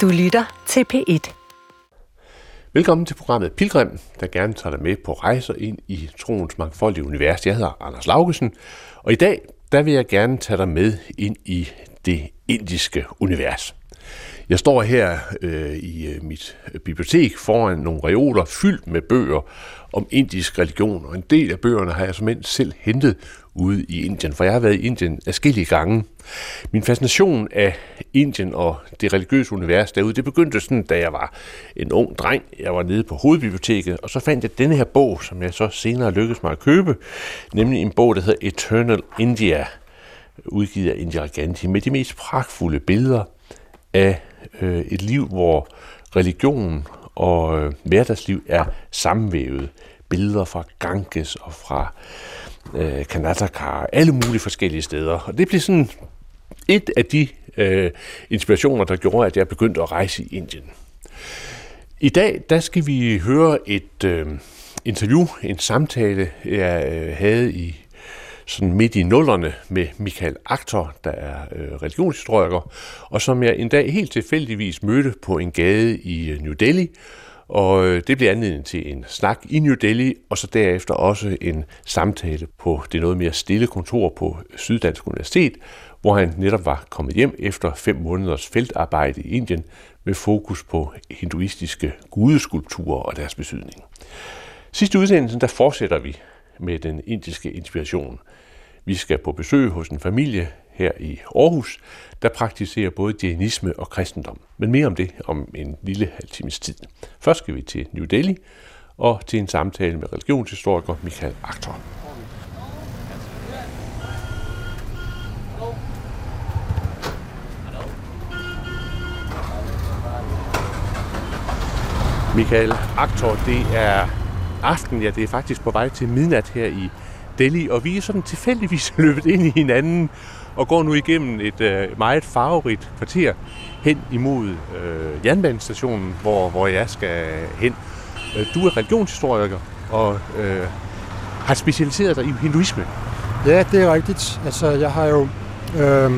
Du lytter til P1. Velkommen til programmet Pilgrim, der gerne tager dig med på rejser ind i troens mangfoldige univers. Jeg hedder Anders Laugesen, og i dag der vil jeg gerne tage dig med ind i det indiske univers. Jeg står her øh, i øh, mit øh, bibliotek foran nogle reoler fyldt med bøger om indisk religion, og en del af bøgerne har jeg som selv hentet ude i Indien, for jeg har været i Indien adskillige gange. Min fascination af Indien og det religiøse univers derude, det begyndte sådan, da jeg var en ung dreng. Jeg var nede på hovedbiblioteket, og så fandt jeg denne her bog, som jeg så senere lykkedes mig at købe, nemlig en bog, der hedder Eternal India, udgivet af Indira Gandhi, med de mest pragtfulde billeder af øh, et liv, hvor religion og øh, hverdagsliv er sammenvævet. Billeder fra Ganges og fra øh, Karnataka, alle mulige forskellige steder. Og det blev sådan et af de øh, inspirationer, der gjorde, at jeg begyndte at rejse i Indien. I dag, der skal vi høre et øh, interview, en samtale, jeg øh, havde i sådan midt i nullerne med Michael Aktor, der er øh, religionshistoriker, og som jeg en dag helt tilfældigvis mødte på en gade i øh, New Delhi, og øh, det blev anledning til en snak i New Delhi, og så derefter også en samtale på det noget mere stille kontor på Syddansk Universitet, hvor han netop var kommet hjem efter fem måneders feltarbejde i Indien med fokus på hinduistiske gudeskulpturer og deres betydning. Sidste udsendelsen, der fortsætter vi med den indiske inspiration. Vi skal på besøg hos en familie her i Aarhus, der praktiserer både jainisme og kristendom. Men mere om det om en lille halv times tid. Først skal vi til New Delhi og til en samtale med religionshistoriker Michael Aktor. Michael Aktor, det er aften, ja det er faktisk på vej til midnat her i Delhi, og vi er sådan tilfældigvis løbet ind i hinanden og går nu igennem et øh, meget farverigt kvarter hen imod øh, jernbanestationen, hvor, hvor jeg skal hen. Øh, du er religionshistoriker og øh, har specialiseret dig i hinduisme. Ja, det er rigtigt. Altså, jeg har jo øh,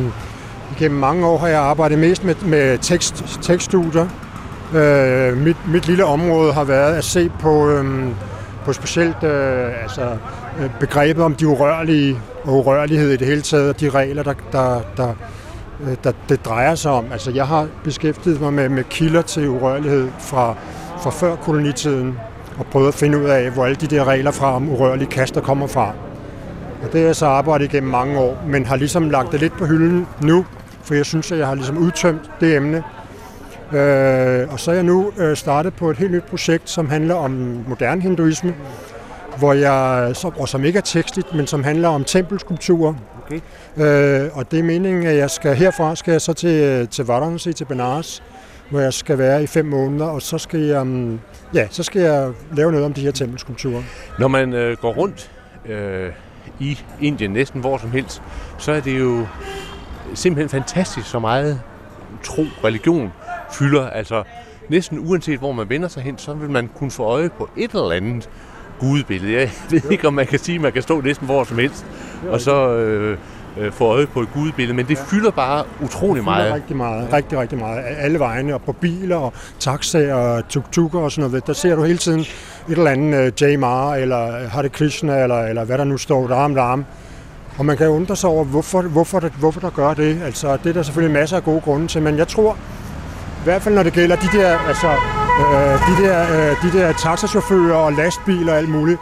igennem mange år har jeg arbejdet mest med, med tekst, tekststudier. Øh, mit, mit lille område har været at se på, øh, på specielt øh, altså, Øh, begrebet om de urørlige og urørlighed i det hele taget, og de regler, der, der, der, øh, der det drejer sig om. Altså, jeg har beskæftiget mig med, med kilder til urørlighed fra, fra før kolonitiden, og prøvet at finde ud af, hvor alle de der regler fra om urørlige kaster kommer fra. Og det har jeg så arbejdet igennem mange år, men har ligesom lagt det lidt på hylden nu, for jeg synes, at jeg har ligesom udtømt det emne. Øh, og så er jeg nu øh, startet på et helt nyt projekt, som handler om moderne hinduisme, hvor jeg, og som ikke er tekstligt, men som handler om tempelskulpturer. Okay. Øh, og det er meningen, at jeg skal herfra skal jeg så til, til Varanasi, til Benares, hvor jeg skal være i fem måneder, og så skal jeg, um, ja, så skal jeg lave noget om de her tempelskulpturer. Når man øh, går rundt øh, i Indien næsten hvor som helst, så er det jo simpelthen fantastisk så meget tro, religion fylder. Altså næsten uanset hvor man vender sig hen, så vil man kunne få øje på et eller andet gudebillede. Jeg ved ikke, om man kan sige, at man kan stå næsten hvor som helst, og så øh, øh, få øje på et gudebillede, men det fylder bare utrolig meget. Det rigtig meget, rigtig, rigtig meget. Alle vegne, og på biler, og taxaer, og tuk-tukker og sådan noget. Der ser du hele tiden et eller andet uh, Jay Mara, eller Hare Krishna, eller, eller hvad der nu står, Ram Ram. Og man kan undre sig over, hvorfor, hvorfor, der, hvorfor der gør det. Altså, det er der selvfølgelig masser af gode grunde til, men jeg tror, hvert fald når det gælder de der, altså, øh, de der, øh, de der taxachauffører og lastbiler og alt muligt,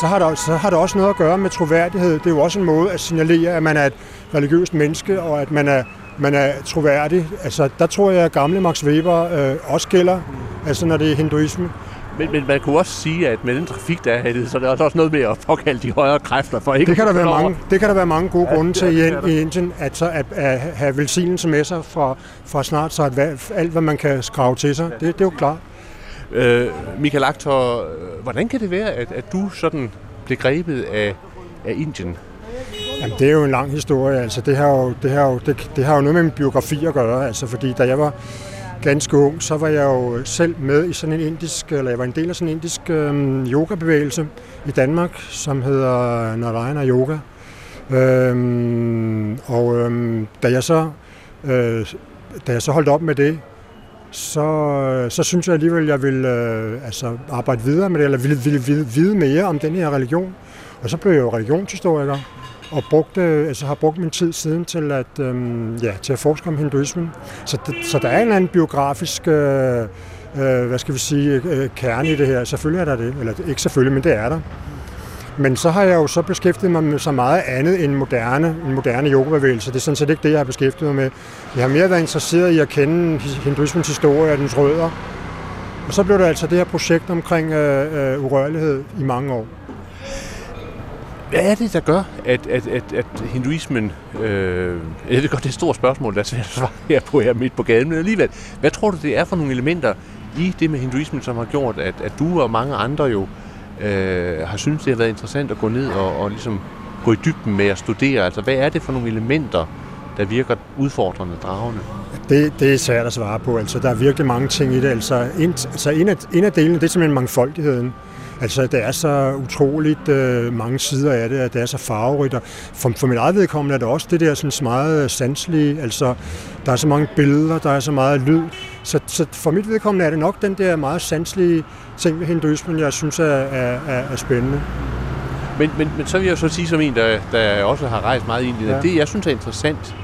så har, der, så har det også noget at gøre med troværdighed. Det er jo også en måde at signalere, at man er et religiøst menneske, og at man er, man er troværdig. Altså, der tror jeg, at gamle Max Weber øh, også gælder, altså når det er hinduisme. Men, men man kunne også sige, at med den trafik, der er, så er der også noget med at påkalde de højere kræfter for ikke det kan der være mange, Det kan der være mange gode ja, grunde til i, i Indien, at, så at, at have velsignelse med sig fra, fra snart så at alt, hvad man kan skrave til sig. Det, det er jo klart. Øh, Michael Aktor, hvordan kan det være, at, at du sådan blev grebet af, af Indien? Jamen, det er jo en lang historie. Altså, det, har jo, det, har jo, det, det har jo noget med min biografi at gøre. Altså, fordi da jeg var ganske ung, så var jeg jo selv med i sådan en indisk, eller jeg var en del af sådan en indisk øhm, yogabevægelse i Danmark, som hedder Narayana Yoga. Øhm, og øhm, da jeg så øh, da jeg så holdt op med det, så, så synes jeg alligevel, at jeg vil øh, altså arbejde videre med det, eller ville, ville vide mere om den her religion. Og så blev jeg jo religionshistoriker, og brugte, øh, altså har brugt min tid siden til at, øhm, ja, til at forske om hinduismen. Så, det, så der er en eller anden biografisk øh, øh, hvad skal vi sige, øh, øh, kerne i det her. Selvfølgelig er der det, eller ikke selvfølgelig, men det er der. Men så har jeg jo så beskæftiget mig med så meget andet end moderne, en moderne yogabevægelse. Det er sådan set ikke det, jeg har beskæftiget mig med. Jeg har mere været interesseret i at kende hinduismens historie og dens rødder. Og så blev der altså det her projekt omkring øh, øh, urørlighed i mange år. Hvad er det, der gør, at, at, at, at hinduismen... Øh, jeg ved godt, det er et stort spørgsmål, der er svært at svare her på her midt på gaden, men alligevel, hvad tror du, det er for nogle elementer i det med hinduismen, som har gjort, at, at du og mange andre jo øh, har synes det har været interessant at gå ned og, og ligesom gå i dybden med at studere? Altså, hvad er det for nogle elementer, der virker udfordrende, dragende? Det, det er svært at svare på. Altså, der er virkelig mange ting i det. Altså, en, altså, en, af, en af delene, det er simpelthen mangfoldigheden. Altså, det er så utroligt øh, mange sider af det, at det er så farverigt. Og for, for mit eget vedkommende er det også det der sådan meget sanselige. Altså, der er så mange billeder, der er så meget lyd. Så, så for mit vedkommende er det nok den der meget sanselige ting ved hinduismen, jeg synes er, er, er, er spændende. Men, men, men så vil jeg så sige som en, der, der også har rejst meget ind i det. Ja. Det, jeg synes er interessant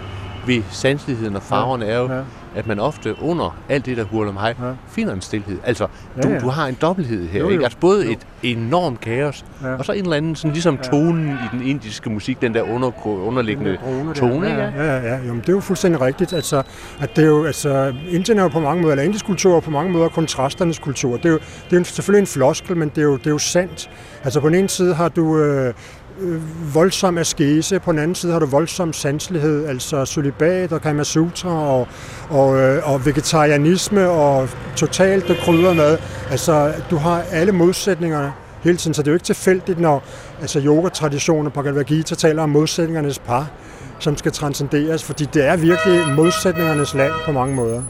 ved sanseligheden og farverne, ja. er jo, ja at man ofte under alt det, der hurler mig, ja. finder en stillhed. Altså, du, ja, ja. du har en dobbelthed her. Jo, jo. Ikke? Altså både jo. et enormt kaos, ja. og så en eller anden, sådan ligesom tonen ja. i den indiske musik, den der under, underliggende den tone. Ja, ja, ja, ja. Jo, det er jo fuldstændig rigtigt. Altså, at det er jo, altså, Indien er jo på mange måder, eller indisk kultur er på mange måder kontrasternes kultur. Det er jo, det er jo selvfølgelig en floskel, men det er jo, det er jo sandt. Altså på den ene side har du øh, øh, voldsom askese, på den anden side har du voldsom sanselighed, altså solibat og Kama Sutra og, og, øh, og vegetarianisme og totalt det krydder med. Altså, du har alle modsætningerne hele tiden, så det er jo ikke tilfældigt, når altså, yogatraditioner på Bhagavad Gita taler om modsætningernes par, som skal transcenderes, fordi det er virkelig modsætningernes land på mange måder.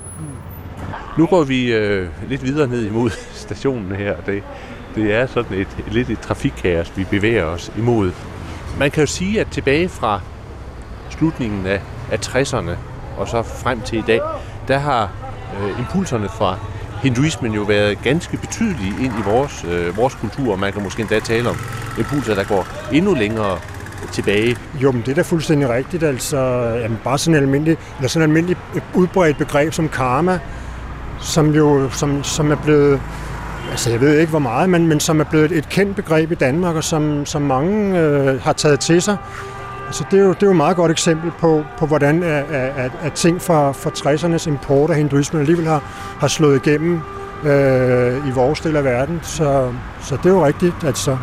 Nu går vi øh, lidt videre ned imod stationen her. Det, det er sådan et, et lidt et trafikkaos, vi bevæger os imod. Man kan jo sige, at tilbage fra slutningen af, af 60'erne og så frem til i dag, der har øh, impulserne fra hinduismen jo været ganske betydelige ind i vores, øh, vores kultur, og man kan måske endda tale om impulser, der går endnu længere tilbage. Jo, men det er da fuldstændig rigtigt. Altså, jamen, bare sådan en almindelig, eller sådan en almindelig udbredt begreb som karma, som jo som, som er blevet altså jeg ved ikke hvor meget, men, men som er blevet et kendt begreb i Danmark, og som, som mange øh, har taget til sig. Altså det, er jo, det er jo et meget godt eksempel på, på hvordan at, at, at ting fra, fra 60'ernes import af hinduismen alligevel har, har slået igennem øh, i vores del af verden. Så, så det er jo rigtigt. Altså.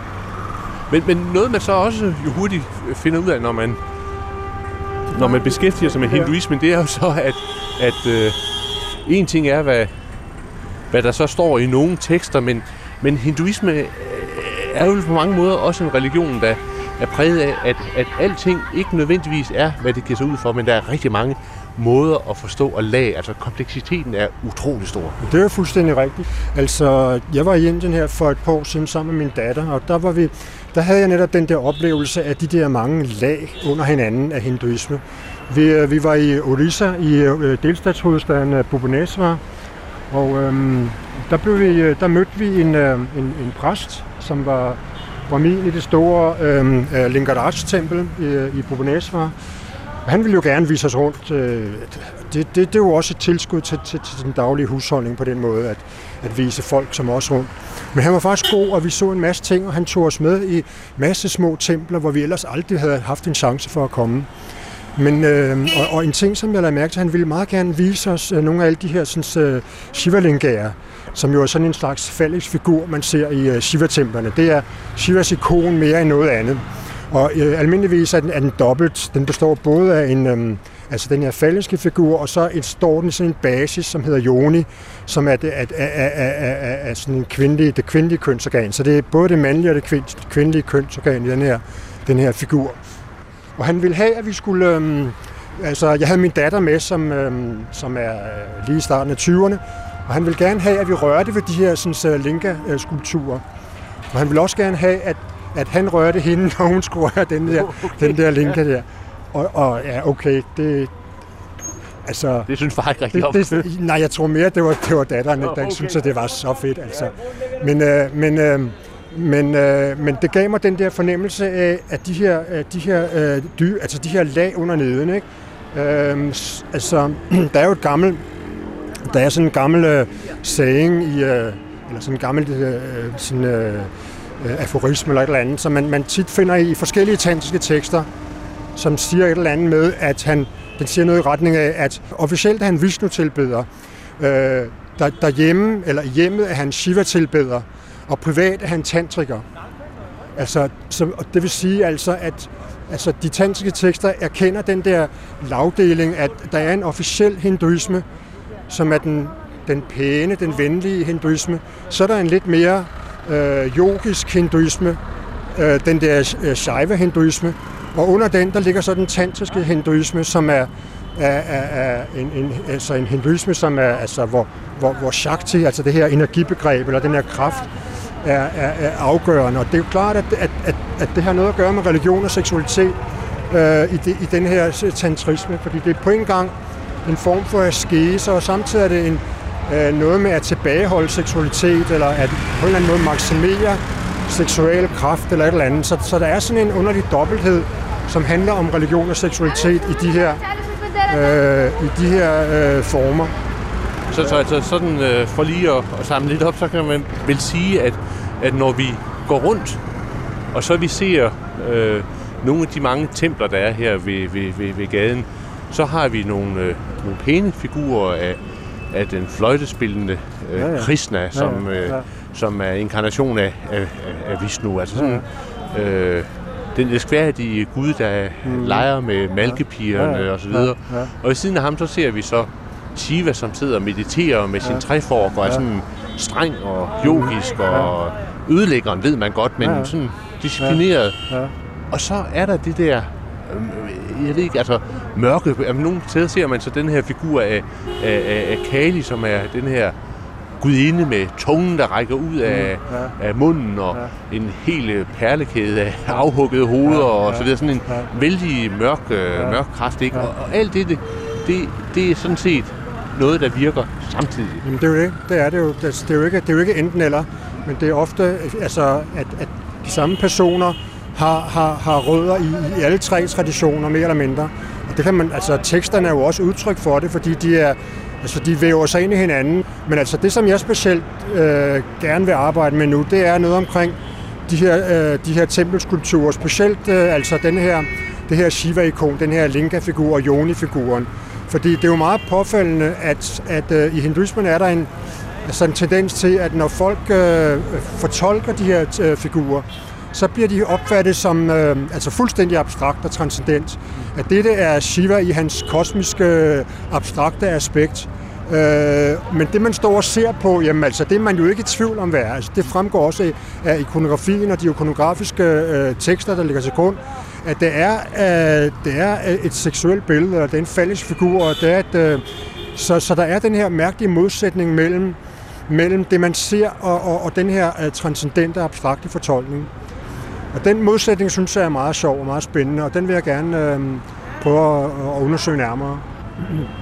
Men, men noget man så også jo hurtigt finder ud af, når man, når man beskæftiger sig med hinduismen, det er jo så, at, at øh, en ting er, hvad, hvad der så står i nogle tekster, men, men hinduisme øh, er jo på mange måder også en religion, der er præget af, at, at alting ikke nødvendigvis er, hvad det giver sig ud for, men der er rigtig mange måder at forstå og lag. Altså kompleksiteten er utrolig stor. Det er fuldstændig rigtigt. Altså, jeg var i Indien her for et par år siden sammen med min datter, og der, var vi, der havde jeg netop den der oplevelse af de der mange lag under hinanden af hinduisme. Vi, øh, vi var i Orissa, i øh, delstatshovedstaden Bhubaneswar, og øhm, der, blev vi, øh, der mødte vi en, øh, en, en præst, som var min i det store øhm, øh, Lingaraj-tempel i, i Bhubaneswar. Han ville jo gerne vise os rundt. Øh, det, det, det er jo også et tilskud til, til, til den daglige husholdning på den måde, at, at vise folk som os rundt. Men han var faktisk god, og vi så en masse ting, og han tog os med i masse små templer, hvor vi ellers aldrig havde haft en chance for at komme. Men, øh, og, og en ting, som jeg lader mærke til, han ville meget gerne vise os øh, nogle af alle de her sådan, øh, shivalingaer, som jo er sådan en slags fallisk figur, man ser i øh, Shiva-templerne. Det er Shivas ikon mere end noget andet. Og øh, almindeligvis er den, er den dobbelt. Den består både af en, øh, altså den her falliske figur, og så et, står den i sådan en basis, som hedder Yoni, som er, det, er, er, er, er, er sådan en kvindelig, det kvindelige kønsorgan. Så det er både det mandlige og det kvindelige kønsorgan i den her, den her figur. Og han ville have, at vi skulle... Øhm, altså, jeg havde min datter med, som, øhm, som er øh, lige i starten af 20'erne, og han ville gerne have, at vi rørte ved de her sådan, Linka-skulpturer. Og han ville også gerne have, at, at han rørte hende, når hun skulle røre den der, okay. den der Linka der. Og, og ja, okay, det, Altså, det synes far ikke rigtig om. Det, det, nej, jeg tror mere, det var, det var datteren, der okay. synes, at det var så fedt. Altså. Men, øh, men, øh, men, øh, men det gav mig den der fornemmelse af, at de her, øh, de her, øh, dy, altså de her lag under neden, ikke? Øh, altså, der er jo et gammelt, der er sådan en gammel øh, saying i, øh, eller sådan en gammel øh, sådan, øh, øh aforisme eller et eller andet, som man, man tit finder i forskellige tantiske tekster, som siger et eller andet med, at han, den siger noget i retning af, at officielt er han Vishnu-tilbeder, øh, der, derhjemme, eller hjemmet er han Shiva-tilbeder, og privat er han tantriker. Altså, så, det vil sige altså, at altså, de tantriske tekster erkender den der lavdeling, at der er en officiel hinduisme, som er den, den pæne, den venlige hinduisme. Så er der en lidt mere øh, yogisk hinduisme, øh, den der øh, shaiva hinduisme, og under den, der ligger så den tantriske hinduisme, som er, er, er, er en, en, altså en hinduisme, som er, altså, hvor, hvor, hvor Shakti, altså det her energibegreb, eller den her kraft, er, er, er afgørende. Og det er jo klart, at, at, at, at det har noget at gøre med religion og seksualitet øh, i, de, i den her tantrisme, fordi det er på en gang en form for askese, og samtidig er det en, øh, noget med at tilbageholde seksualitet, eller at på en eller anden måde maksimere seksuel kraft eller et eller andet. Så, så der er sådan en underlig dobbelthed, som handler om religion og seksualitet i de her, øh, i de her øh, former. Så, så altså sådan øh, for lige at, at samle lidt op, så kan man vel sige, at, at når vi går rundt, og så vi ser øh, nogle af de mange templer, der er her ved, ved, ved, ved gaden, så har vi nogle, øh, nogle pæne figurer af, af den fløjtespillende øh, ja, ja. Krishna, som, ja, ja. Øh, som er inkarnation af, af, af Vishnu. Altså sådan, ja. øh, den elskværdige Gud, der mm. leger med malkepigerne ja. osv. Ja. Ja. Og ved siden af ham, så ser vi så Shiva, som sidder og mediterer med sin ja. træfork og er sådan streng og yogisk og ødelæggeren, ved man godt, men sådan disciplineret. Ja. Ja. Og så er der det der øh, jeg ved ikke, altså mørke. Altså, nogle steder ser man så den her figur af, af, af, af Kali, som er den her gudinde med tungen, der rækker ud af, mm, ja. af munden, og ja. en hel perlekæde af afhuggede hoveder, ja, ja, og så videre. Sådan en ja. vældig mørk, øh, ja. mørk kraft, ikke? Ja. Og, og alt det, det, det er sådan set noget, der virker samtidig. Jamen, det er jo det. Det er det jo. Det er jo ikke, det er jo ikke enten eller, men det er ofte, altså, at, at de samme personer har, har, har rødder i, i alle tre traditioner, mere eller mindre. Og det kan man, altså teksterne er jo også udtryk for det, fordi de er, altså de væver sig ind i hinanden. Men altså det, som jeg specielt øh, gerne vil arbejde med nu, det er noget omkring de her, øh, de her tempelskulpturer, specielt øh, altså den her, det her Shiva-ikon, den her Linga-figur og Yoni-figuren. Fordi det er jo meget påfaldende, at, at øh, i hinduismen er der en, altså en tendens til, at når folk øh, fortolker de her øh, figurer, så bliver de opfattet som øh, altså fuldstændig abstrakt og transcendent. At dette er Shiva i hans kosmiske øh, abstrakte aspekt. Øh, men det, man står og ser på, jamen altså, det er man jo ikke i tvivl om, hvad er. Altså, det fremgår også af ikonografien og de ikonografiske øh, tekster, der ligger til grund, at det er, øh, det er et seksuelt billede, eller det er en fallisk figur, og det er et, øh, så, så der er den her mærkelige modsætning mellem, mellem det, man ser, og, og, og den her øh, transcendente, abstrakte fortolkning. Og den modsætning synes jeg er meget sjov og meget spændende, og den vil jeg gerne øh, prøve at, at undersøge nærmere.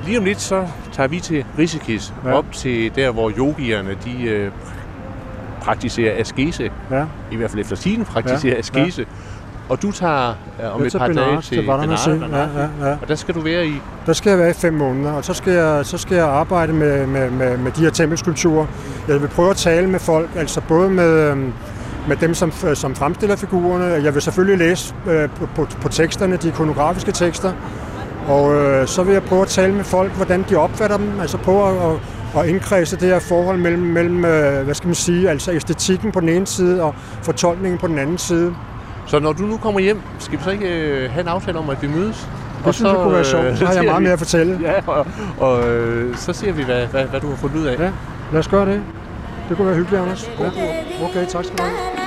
Lige om lidt så tager vi til Rishikesh, ja. op til der, hvor yogierne de øh, praktiserer askese. Ja. I hvert fald efter sin praktiserer ja. askese. Ja. Og du tager øh, om et par dage til, Benares, ja, ja, ja. og der skal du være i? Der skal jeg være i fem måneder, og så skal jeg, så skal jeg arbejde med, med, med, med de her tempelskulpturer. Jeg vil prøve at tale med folk, altså både med, øh, med dem, som, som fremstiller figurerne. Jeg vil selvfølgelig læse øh, på, på, på teksterne, de ikonografiske tekster, og øh, så vil jeg prøve at tale med folk, hvordan de opfatter dem, altså på at, at, at indkredse det her forhold mellem, mellem øh, hvad skal man sige, altså æstetikken på den ene side og fortolkningen på den anden side. Så når du nu kommer hjem, skal vi så ikke øh, have en aftale om, at vi mødes? Det og synes så, jeg kunne være sjovt. Øh, så har jeg meget vi, mere at fortælle. Ja, og, og øh, så ser vi, hvad, hvad, hvad du har fundet ud af. Ja, lad os gøre det. Det kunne være hyggeligt, Anders. Ja. Okay, tak skal du have.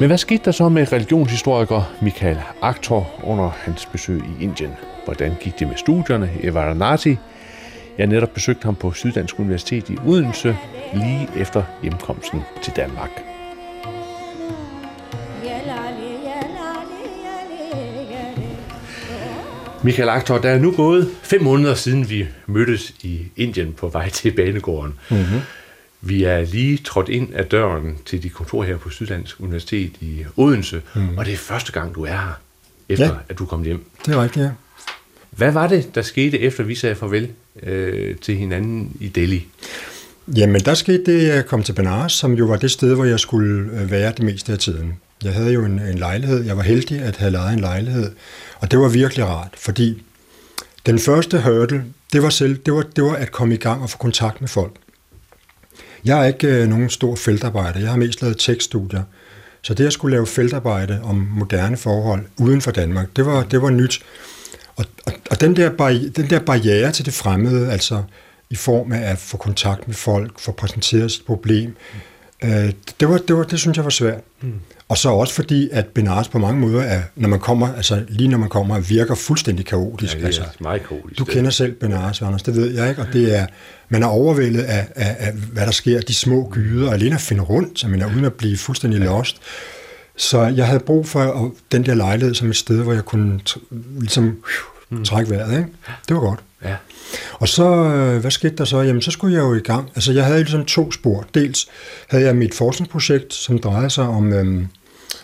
Men hvad skete der så med religionshistoriker Michael Aktor under hans besøg i Indien? Hvordan gik det med studierne i Varanasi? Jeg netop besøgte ham på Syddansk Universitet i Odense lige efter hjemkomsten til Danmark. Michael Aktor, der er nu gået fem måneder siden vi mødtes i Indien på vej til banegården. Mm-hmm. Vi er lige trådt ind af døren til dit kontor her på Syddansk Universitet i Odense, mm. og det er første gang, du er her, efter ja. at du kom hjem. Det er rigtigt, ja. Hvad var det, der skete, efter vi sagde farvel øh, til hinanden i Delhi? Jamen, der skete det, at jeg kom til Benares, som jo var det sted, hvor jeg skulle øh, være det meste af tiden. Jeg havde jo en, en lejlighed. Jeg var heldig at have lejet en lejlighed, og det var virkelig rart, fordi den første hurdle, det var, selv, det var, det var at komme i gang og få kontakt med folk. Jeg er ikke øh, nogen stor feltarbejder. Jeg har mest lavet tekststudier. Så det at skulle lave feltarbejde om moderne forhold uden for Danmark, det var, det var nyt. Og, og, og den, der barri- den der barriere til det fremmede, altså i form af at få kontakt med folk, få præsenteret sit problem, øh, det, var, det, var, det synes jeg var svært. Mm. Og så også fordi, at Benares på mange måder er, når man kommer, altså lige når man kommer, virker fuldstændig kaotisk. Ja, det er altså, meget kaotisk. Du kender selv Benares, Anders, det ved jeg ikke, og det er, man er overvældet af, af, af hvad der sker, de små gyder, og alene at finde rundt, så man er uden at blive fuldstændig lost. Så jeg havde brug for at, den der lejlighed som et sted, hvor jeg kunne ligesom hmm. trække vejret. Ikke? Det var godt. Ja. Og så, øh, hvad skete der så? Jamen, så skulle jeg jo i gang. Altså, jeg havde ligesom to spor. Dels havde jeg mit forskningsprojekt, som drejede sig om, øhm,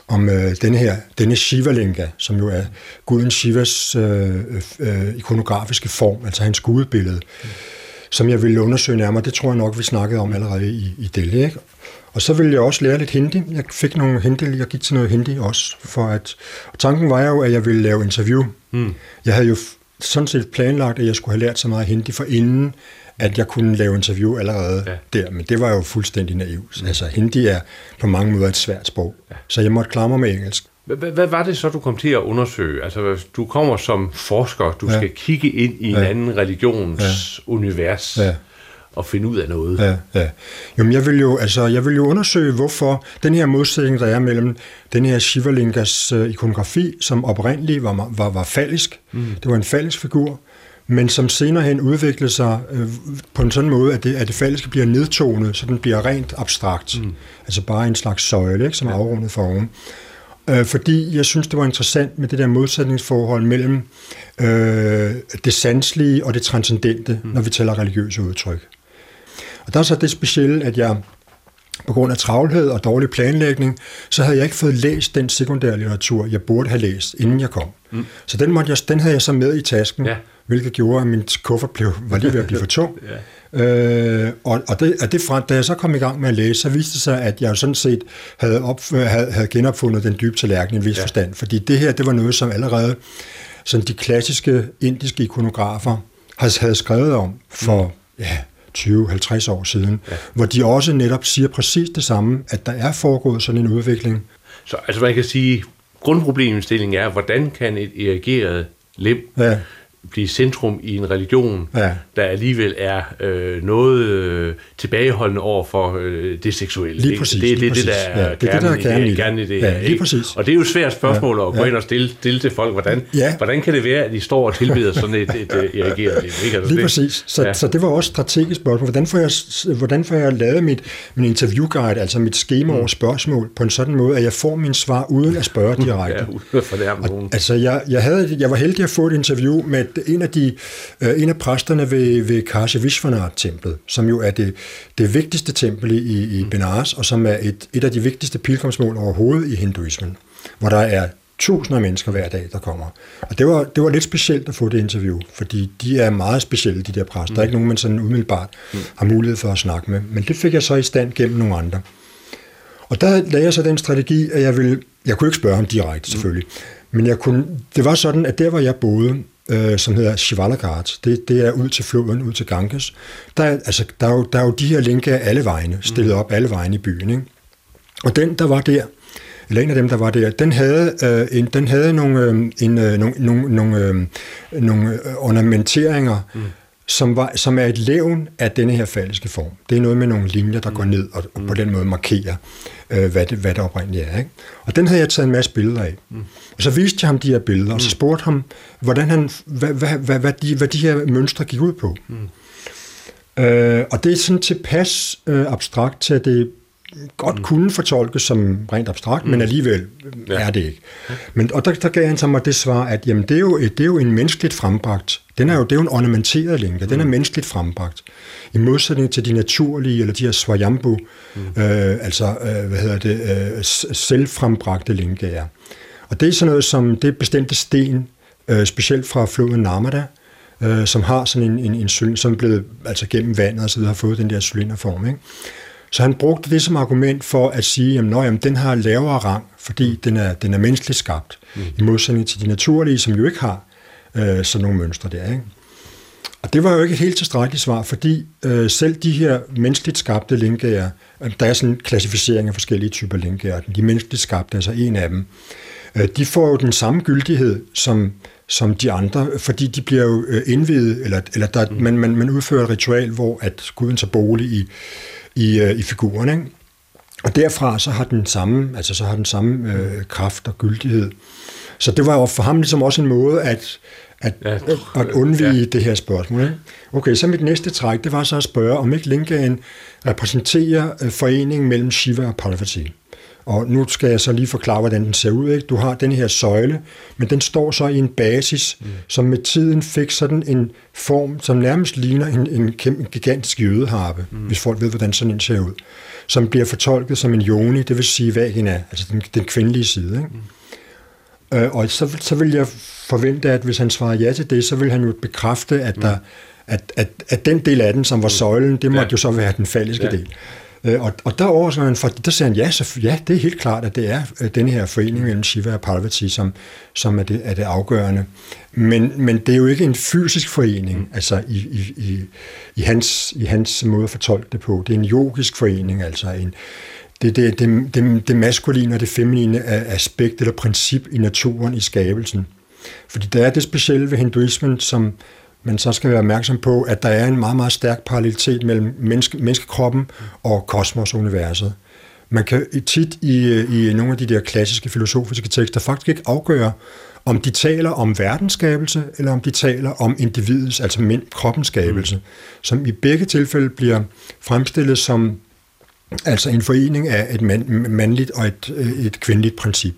om øh, denne her, denne Shiva-linga, som jo er guden Shivas øh, øh, ikonografiske form, altså hans gudebillede, mm. som jeg ville undersøge nærmere. Det tror jeg nok, vi snakkede om allerede i, i Delhi. Ikke? Og så ville jeg også lære lidt hindi. Jeg fik nogle hindi, jeg gik til noget hindi også, for at, og tanken var jo, at jeg ville lave interview. Mm. Jeg havde jo sådan set planlagt, at jeg skulle have lært så meget hindi for inden, at jeg kunne lave interview allerede ja. der, men det var jo fuldstændig naivt. Mm. Altså, hindi er på mange måder et svært sprog, ja. så jeg måtte klare mig med engelsk. Hvad var det så, du kom til at undersøge? Altså, du kommer som forsker, du ja. skal kigge ind i en ja. anden religions ja. univers. Ja og finde ud af noget. Ja, ja. Jamen, jeg vil jo, altså, jeg vil jo undersøge, hvorfor den her modsætning, der er mellem den her Shivalingas uh, ikonografi, som oprindeligt var, var, var falsk. Mm. Det var en falsk figur, men som senere hen udviklede sig øh, på en sådan måde, at det, at det falske bliver nedtonet, så den bliver rent abstrakt. Mm. Altså bare en slags søjle, ikke, som er afrundet for oven. Øh, fordi jeg synes, det var interessant med det der modsætningsforhold mellem øh, det sanselige og det transcendente, mm. når vi taler religiøse udtryk. Og der er så det specielle, at jeg på grund af travlhed og dårlig planlægning, så havde jeg ikke fået læst den sekundære litteratur, jeg burde have læst, inden jeg kom. Mm. Så den, måtte jeg, den havde jeg så med i tasken, ja. hvilket gjorde, at min kuffert blev, var lige ved at blive for tung. ja. øh, og og, det, og det fra, da jeg så kom i gang med at læse, så viste det sig, at jeg sådan set havde, op, havde, havde genopfundet den dybe tallerken i en vis ja. forstand. Fordi det her, det var noget, som allerede sådan de klassiske indiske ikonografer havde skrevet om for mm. ja, 20-50 år siden, ja. hvor de også netop siger præcis det samme, at der er foregået sådan en udvikling. Så altså man kan sige, grundproblemstillingen er, hvordan kan et erigeret lem ja blive centrum i en religion, ja. der alligevel er øh, noget øh, tilbageholdende over for øh, det seksuelle. Lige præcis. Det, det, det, det, det, der er ja, det, det, der er kernen i det. Gerne i det ja, lige præcis. Og det er jo et svært spørgsmål ja. at gå ja. ind og stille, stille til folk. Hvordan, ja. hvordan kan det være, at de står og tilbeder sådan et, et, et liv? Ikke? Altså lige det, præcis. Så, ja. så det var også et strategisk spørgsmål. Hvordan får jeg, hvordan får jeg lavet mit, min interviewguide, altså mit schema mm. over spørgsmål, på en sådan måde, at jeg får min svar uden at spørge direkte? ja, uden at fornærme nogen. Altså, jeg, jeg, havde, jeg var heldig at få et interview med en af de øh, en af præsterne ved, ved Kashi Vishwanath-templet, som jo er det, det vigtigste tempel i, i mm. Benares, og som er et, et af de vigtigste pilgrimsmål overhovedet i hinduismen, hvor der er tusinder af mennesker hver dag, der kommer. Og det var, det var lidt specielt at få det interview, fordi de er meget specielle, de der præster. Mm. Der er ikke nogen, man sådan umiddelbart mm. har mulighed for at snakke med. Men det fik jeg så i stand gennem nogle andre. Og der lagde jeg så den strategi, at jeg ville... Jeg kunne ikke spørge ham direkte, selvfølgelig. Mm. Men jeg kunne, det var sådan, at der, hvor jeg boede, øh, som hedder Shivalaghat. Det, det er ud til floden, ud til Ganges. Der, altså, der, er jo, der er jo de her linker alle vegne, stillet op alle vegne i byen. Ikke? Og den, der var der, eller en af dem, der var der, den havde, øh, en, den havde nogle, øh, en, øh, nogle, nogle, nogle, øh, nogle ornamenteringer, mm som, var, som er et levn af denne her falske form. Det er noget med nogle linjer, der mm. går ned og, og på den måde markerer, øh, øh, hvad, det, hvad det oprindeligt er. Ikke? Og den havde jeg taget en masse billeder af. Mm. Og så viste jeg ham de her billeder, og så spurgte ham, hvordan han, hvad, hvad, hvad, hvad, de, hvad de her mønstre gik ud på. Mm. Øh, og det er sådan tilpas øh, abstrakt til, at det godt mm. kunne fortolkes som rent abstrakt, mm. men alligevel ja. er det ikke. Men, og der, der gav han så mig det svar, at jamen, det, er jo, det er jo en menneskeligt frembragt. Den er jo, det er jo en ornamenteret mm. den er mm. menneskeligt frembragt. I modsætning til de naturlige, eller de her swayambu, mm. øh, altså, øh, hvad hedder det, øh, selvfrembragte linker. Og det er sådan noget som, det bestemte sten, øh, specielt fra floden Narmada, øh, som har sådan en, en, en cylinder, som er blevet altså gennem vandet og så videre, har fået den der cylinderform. Ikke? Så han brugte det som argument for at sige, at jamen, den har lavere rang, fordi den er, den er menneskeligt skabt, mm. i modsætning til de naturlige, som jo ikke har øh, sådan nogle mønstre der. Ikke? Og det var jo ikke et helt tilstrækkeligt svar, fordi øh, selv de her menneskeligt skabte linkager, øh, der er sådan en klassificering af forskellige typer linkager, de menneskeligt skabte, altså en af dem, øh, de får jo den samme gyldighed som, som de andre, fordi de bliver jo øh, indvidet, eller, eller der, mm. man, man, man udfører et ritual, hvor at guden tager bolig i, i, øh, i figuren. Ikke? Og derfra så har den samme, altså så har den samme øh, kraft og gyldighed. Så det var jo for ham ligesom også en måde at, at, ja, at undvige ja. det her spørgsmål. Ikke? Okay, så mit næste træk, det var så at spørge, om ikke Linkaen repræsenterer øh, foreningen mellem Shiva og Parvati. Og nu skal jeg så lige forklare, hvordan den ser ud. Ikke? Du har den her søjle, men den står så i en basis, mm. som med tiden fik sådan en form, som nærmest ligner en, en, en gigantisk jødeharpe, mm. hvis folk ved, hvordan sådan en ser ud. Som bliver fortolket som en yoni, det vil sige vagina, altså den, den kvindelige side. Ikke? Mm. Øh, og så, så vil jeg forvente, at hvis han svarer ja til det, så vil han jo bekræfte, at, der, mm. at, at, at den del af den, som var mm. søjlen, det måtte ja. jo så være den falliske ja. del. Øh, og, og der overrasker man, for der siger han, ja, så, ja, det er helt klart, at det er øh, den her forening mellem Shiva og Parvati, som, som er, det, er det afgørende. Men, men det er jo ikke en fysisk forening, mm. altså i, i, i, i, hans, i hans måde at fortolke det på. Det er en yogisk forening, altså en, det, det, det, det, det maskuline og det feminine aspekt eller princip i naturen, i skabelsen. Fordi der er det specielle ved hinduismen, som, men så skal vi være opmærksom på, at der er en meget, meget stærk parallelitet mellem menneske, menneskekroppen og kosmos-universet. Man kan tit i, i nogle af de der klassiske filosofiske tekster faktisk ikke afgøre, om de taler om verdensskabelse, eller om de taler om individets, altså kroppens skabelse, mm. som i begge tilfælde bliver fremstillet som altså en forening af et mandligt og et, et kvindeligt princip.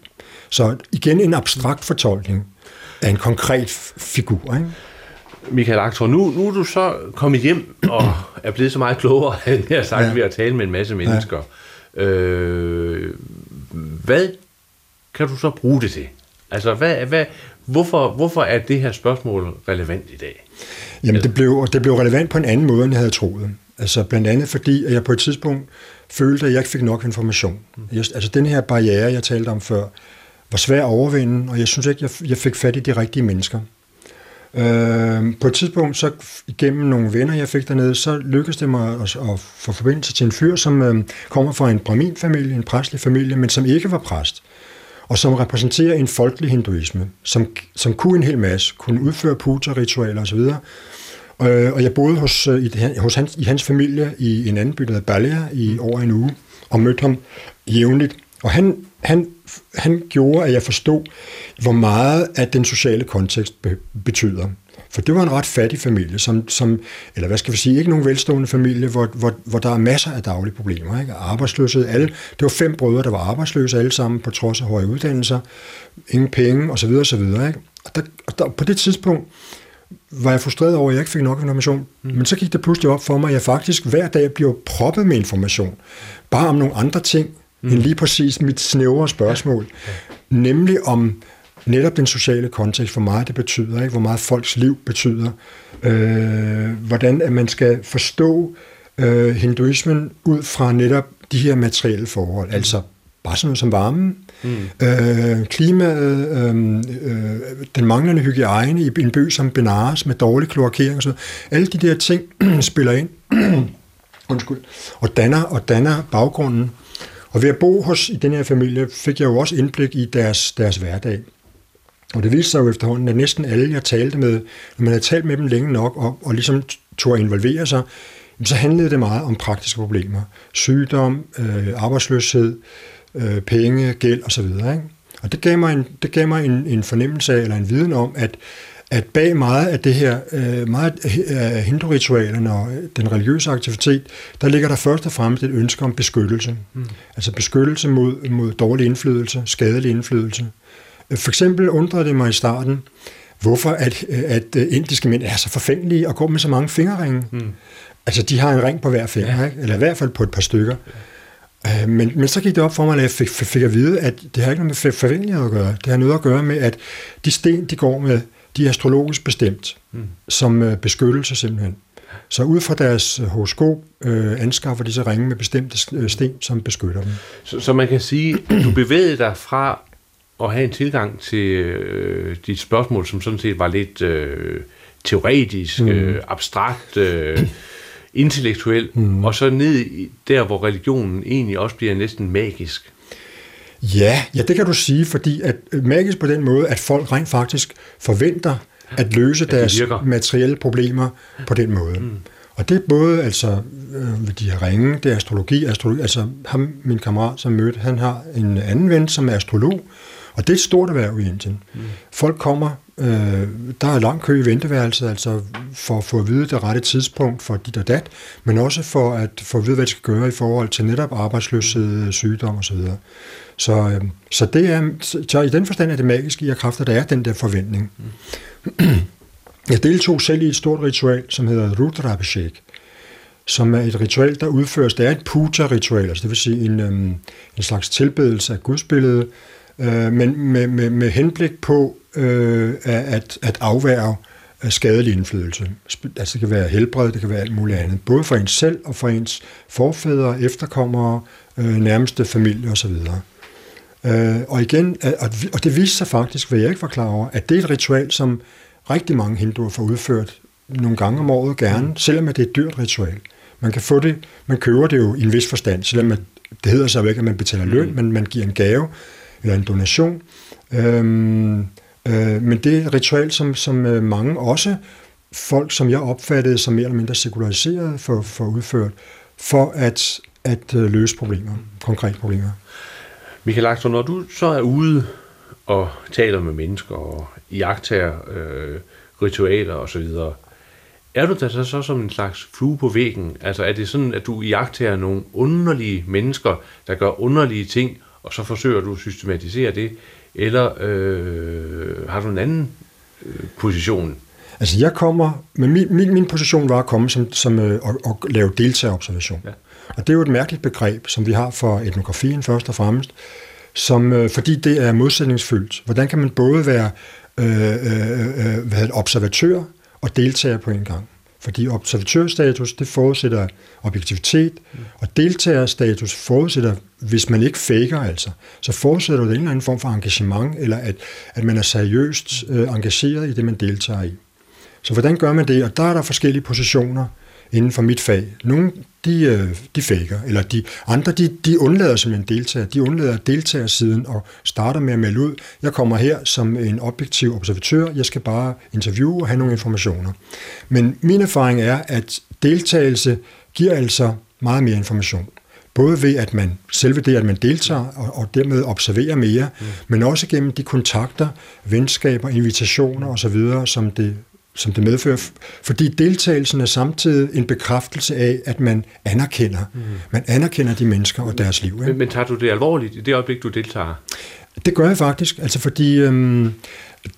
Så igen en abstrakt fortolkning af en konkret figur. Ikke? Michael Aktor, nu, nu er du så kommet hjem og er blevet så meget klogere, end jeg har sagt, ja. ved at tale med en masse mennesker. Ja. Øh, hvad kan du så bruge det til? Altså, hvad, hvad, hvorfor, hvorfor er det her spørgsmål relevant i dag? Jamen, det blev, det blev relevant på en anden måde, end jeg havde troet. Altså, blandt andet fordi, at jeg på et tidspunkt følte, at jeg ikke fik nok information. Jeg, altså, den her barriere, jeg talte om før, var svær at overvinde, og jeg synes ikke, jeg, jeg fik fat i de rigtige mennesker. Øh, på et tidspunkt, så igennem nogle venner, jeg fik dernede, så lykkedes det mig at, at få forbindelse til en fyr, som øh, kommer fra en brahmin-familie, en præstlig familie, men som ikke var præst, og som repræsenterer en folkelig hinduisme, som, som kunne en hel masse, kunne udføre puja-ritualer osv., øh, og jeg boede hos, øh, i, hos hans, i hans familie i en anden by, der hedder Balia, i over en uge, og mødte ham jævnligt. Og han, han han gjorde, at jeg forstod, hvor meget at den sociale kontekst be- betyder. For det var en ret fattig familie, som, som, eller hvad skal vi sige, ikke nogen velstående familie, hvor, hvor, hvor der er masser af daglige problemer. Ikke? Arbejdsløshed, alle, det var fem brødre, der var arbejdsløse alle sammen, på trods af høje uddannelser, ingen penge osv. osv. Ikke? Og, der, og der, på det tidspunkt var jeg frustreret over, at jeg ikke fik nok information. Mm. Men så gik det pludselig op for mig, at jeg faktisk hver dag bliver proppet med information. Bare om nogle andre ting, mm. end lige præcis mit snævre spørgsmål. Ja. Ja. Nemlig om netop den sociale kontekst, hvor meget det betyder, ikke? hvor meget folks liv betyder, øh, hvordan at man skal forstå øh, hinduismen ud fra netop de her materielle forhold, mm. altså bare sådan noget som varmen, mm. øh, klimaet, øh, øh, den manglende hygiejne i en by som Benares med dårlig kloakering og så alle de der ting spiller ind. Undskyld. Og danner, og danner baggrunden og ved at bo hos i den her familie, fik jeg jo også indblik i deres, deres hverdag. Og det viste sig jo efterhånden, at næsten alle, jeg talte med, når man havde talt med dem længe nok, og, og ligesom tog at involvere sig, så handlede det meget om praktiske problemer. Sygdom, øh, arbejdsløshed, øh, penge, gæld osv. Ikke? Og det gav mig, en, det gav mig en, en fornemmelse af, eller en viden om, at, at bag meget af det her, øh, meget af hindu-ritualerne og den religiøse aktivitet, der ligger der først og fremmest et ønske om beskyttelse. Mm. Altså beskyttelse mod, mod dårlig indflydelse, skadelig indflydelse. For eksempel undrede det mig i starten, hvorfor at, at indiske mænd er så forfængelige og går med så mange fingerringe. Mm. Altså, de har en ring på hver finger, ja. ikke? eller i hvert fald på et par stykker. Ja. Øh, men, men så gik det op for mig, at jeg fik, fik at vide, at det har ikke noget med forventninger at gøre. Det har noget at gøre med, at de sten, de går med, de er astrologisk bestemt, mm. som øh, beskyttelse simpelthen. Så ud fra deres øh, horoskop øh, anskaffer de så ringe med bestemte sten, som beskytter dem. Så, så man kan sige, du bevægede dig fra at have en tilgang til øh, dit spørgsmål, som sådan set var lidt øh, teoretisk, mm. øh, abstrakt, øh, intellektuel, mm. og så ned der, hvor religionen egentlig også bliver næsten magisk. Ja, ja, det kan du sige, fordi at øh, magisk på den måde, at folk rent faktisk forventer at løse at deres materielle problemer på den måde. Mm. Og det er både altså øh, de her ringe, det er astrologi, astrologi, altså ham, min kammerat, som mødte, han har en anden ven, som er astrolog, og det er et stort erhverv i Indien. Mm. Folk kommer, øh, der er lang kø i venteværelset, altså for at få at vide det rette tidspunkt for dit og dat, men også for at få at vide, hvad de skal gøre i forhold til netop arbejdsløshed, sygdom osv. Så, så, øh, så det er, så i den forstand er det magiske i at kræfter, der er den der forventning. Jeg deltog selv i et stort ritual, som hedder Rudrabhishek, som er et ritual, der udføres. Det er et puja-ritual, altså det vil sige en, øhm, en slags tilbedelse af gudsbilledet, øh, men med, med, med henblik på øh, at, at afværge øh, skadelig indflydelse. Altså det kan være helbred, det kan være alt muligt andet. Både for ens selv og for ens forfædre, efterkommere, øh, nærmeste familie osv. Øh, og igen, og det viste sig faktisk, hvad jeg ikke var klar over, at det er et ritual, som rigtig mange hinduer får udført nogle gange om året gerne, selvom det er et dyrt ritual. Man kan få det, man køber det jo i en vis forstand, selvom det hedder så ikke, at man betaler løn, mm. men man giver en gave eller en donation. Øhm, øh, men det er et ritual, som, som øh, mange, også folk, som jeg opfattede som mere eller mindre sekulariseret, for, for udført, for at, at øh, løse problemer, konkrete problemer. Michael Aktor, når du så er ude og taler med mennesker og jagter øh, ritualer osv., er du da så, så som en slags flue på væggen? Altså er det sådan, at du jagter nogle underlige mennesker, der gør underlige ting, og så forsøger du at systematisere det, eller øh, har du en anden øh, position? Altså jeg kommer, men min, min, min position var at komme som, som øh, og, og lave deltagerobservation. Ja. Og det er jo et mærkeligt begreb, som vi har for etnografien først og fremmest, som, øh, fordi det er modsætningsfyldt. Hvordan kan man både være øh, øh, øh, hvad observatør og deltager på en gang? Fordi observatørstatus, det forudsætter objektivitet, mm. og deltagerstatus forudsætter, hvis man ikke faker altså, så forudsætter det en eller anden form for engagement, eller at, at man er seriøst øh, engageret i det, man deltager i. Så hvordan gør man det? Og der er der forskellige positioner inden for mit fag. Nogle, de, øh, de faker, eller de andre, de, de undlader som en deltager. De undlader deltagersiden og starter med at melde ud. Jeg kommer her som en objektiv observatør. Jeg skal bare interviewe og have nogle informationer. Men min erfaring er, at deltagelse giver altså meget mere information. Både ved, at man selve det, at man deltager og, og dermed observerer mere, mm. men også gennem de kontakter, venskaber, invitationer osv., som det som det medfører, fordi deltagelsen er samtidig en bekræftelse af, at man anerkender, mm. man anerkender de mennesker og deres liv. Men, men tager du det alvorligt i det øjeblik, du deltager? Det gør jeg faktisk, altså fordi øhm,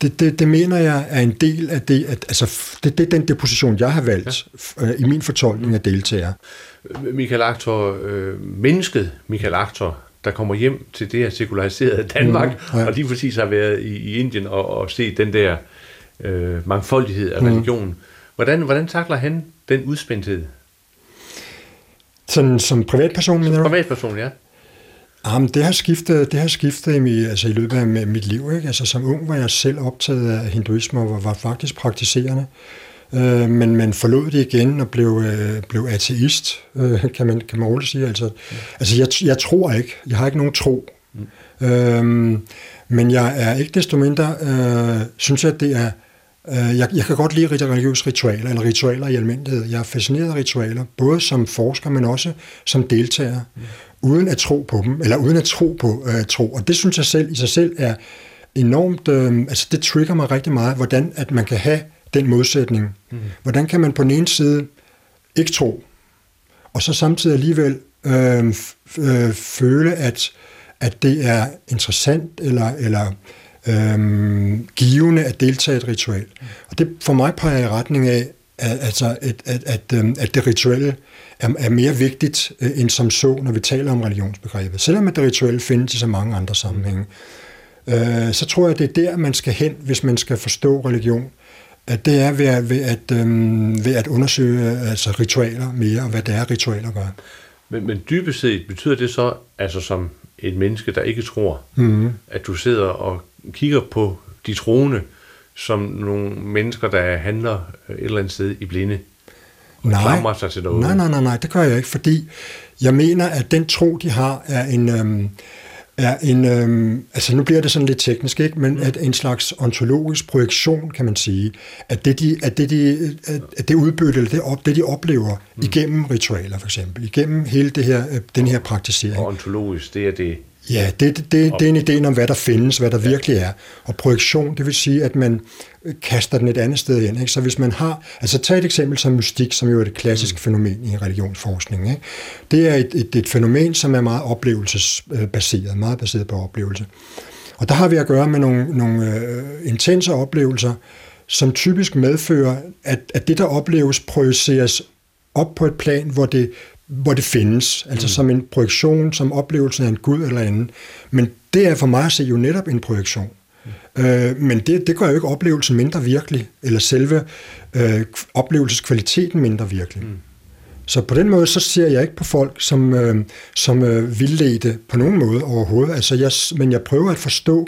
det, det, det mener jeg er en del af det, at, altså det, det er den deposition, jeg har valgt ja. øh, i min fortolkning af deltager. Michael Aktor, øh, mennesket Michael Aktor, der kommer hjem til det her sekulariserede Danmark, mm, ja. og lige præcis har været i, i Indien og, og set den der øh, mangfoldighed af mm. religion. Hvordan, hvordan takler han den udspændthed? Sådan som privatperson, mener du? Privatperson, ja. Jamen, det har skiftet, det har skiftet i, mit, altså, i løbet af mit liv. Ikke? Altså, som ung var jeg selv optaget af hinduisme og var, var faktisk praktiserende. Øh, men man forlod det igen og blev, øh, blev ateist, øh, kan, man, kan man roligt sige. Altså, mm. altså jeg, jeg tror ikke. Jeg har ikke nogen tro. Mm. Øh, men jeg er ikke desto mindre, øh, synes jeg, at det er Øh, jeg, jeg kan godt lide religiøse ritualer, eller ritualer i almindelighed. Jeg er fascineret af ritualer, både som forsker, men også som deltager, uden at tro på dem, eller uden at tro på uh, tro. Og det synes jeg selv i sig selv er, enormt, øh, altså det trigger mig rigtig meget, hvordan at man kan have den modsætning. Mm. Hvordan kan man på den ene side ikke tro, og så samtidig alligevel øh, øh, føle, at, at det er interessant eller, eller øh, Øhm, givende at deltage i et ritual. Og det for mig peger i retning af, at, altså, at, at, at, øhm, at det rituelle er, er mere vigtigt øh, end som så, når vi taler om religionsbegrebet. Selvom at det rituelle findes i så mange andre sammenhænge, øh, så tror jeg, at det er der, man skal hen, hvis man skal forstå religion. At det er ved at, ved at, øh, ved at undersøge altså ritualer mere, og hvad det er, ritualer gør. Men, men dybest set betyder det så, altså som et menneske, der ikke tror, mm. at du sidder og kigger på de troende som nogle mennesker, der handler et eller andet sted i blinde? Og nej, sig til noget. nej, nej, nej, nej, det gør jeg ikke, fordi jeg mener, at den tro, de har, er en, øhm, er en øhm, altså nu bliver det sådan lidt teknisk, ikke? men at en slags ontologisk projektion, kan man sige, at det, de, at det, de, at det udbytte, eller det, op, det de oplever mm. igennem ritualer for eksempel, igennem hele det her, øh, den her praktisering. Og ontologisk, det er det Ja, det, det, det, det er en idé om, hvad der findes, hvad der virkelig er. Og projektion, det vil sige, at man øh, kaster den et andet sted ind. Ikke? Så hvis man har, altså tag et eksempel som mystik, som jo er et klassisk mm. fænomen i religionsforskning. Ikke? Det er et, et, et fænomen, som er meget oplevelsesbaseret, meget baseret på oplevelse. Og der har vi at gøre med nogle, nogle øh, intense oplevelser, som typisk medfører, at, at det, der opleves, projiceres op på et plan, hvor det hvor det findes, altså mm. som en projektion, som oplevelsen af en gud eller anden. Men det er for mig at se jo netop en projektion. Mm. Øh, men det, det gør jo ikke oplevelsen mindre virkelig, eller selve øh, oplevelseskvaliteten mindre virkelig. Mm. Så på den måde, så ser jeg ikke på folk som, øh, som øh, vildledte på nogen måde overhovedet. Altså jeg, men jeg prøver at forstå,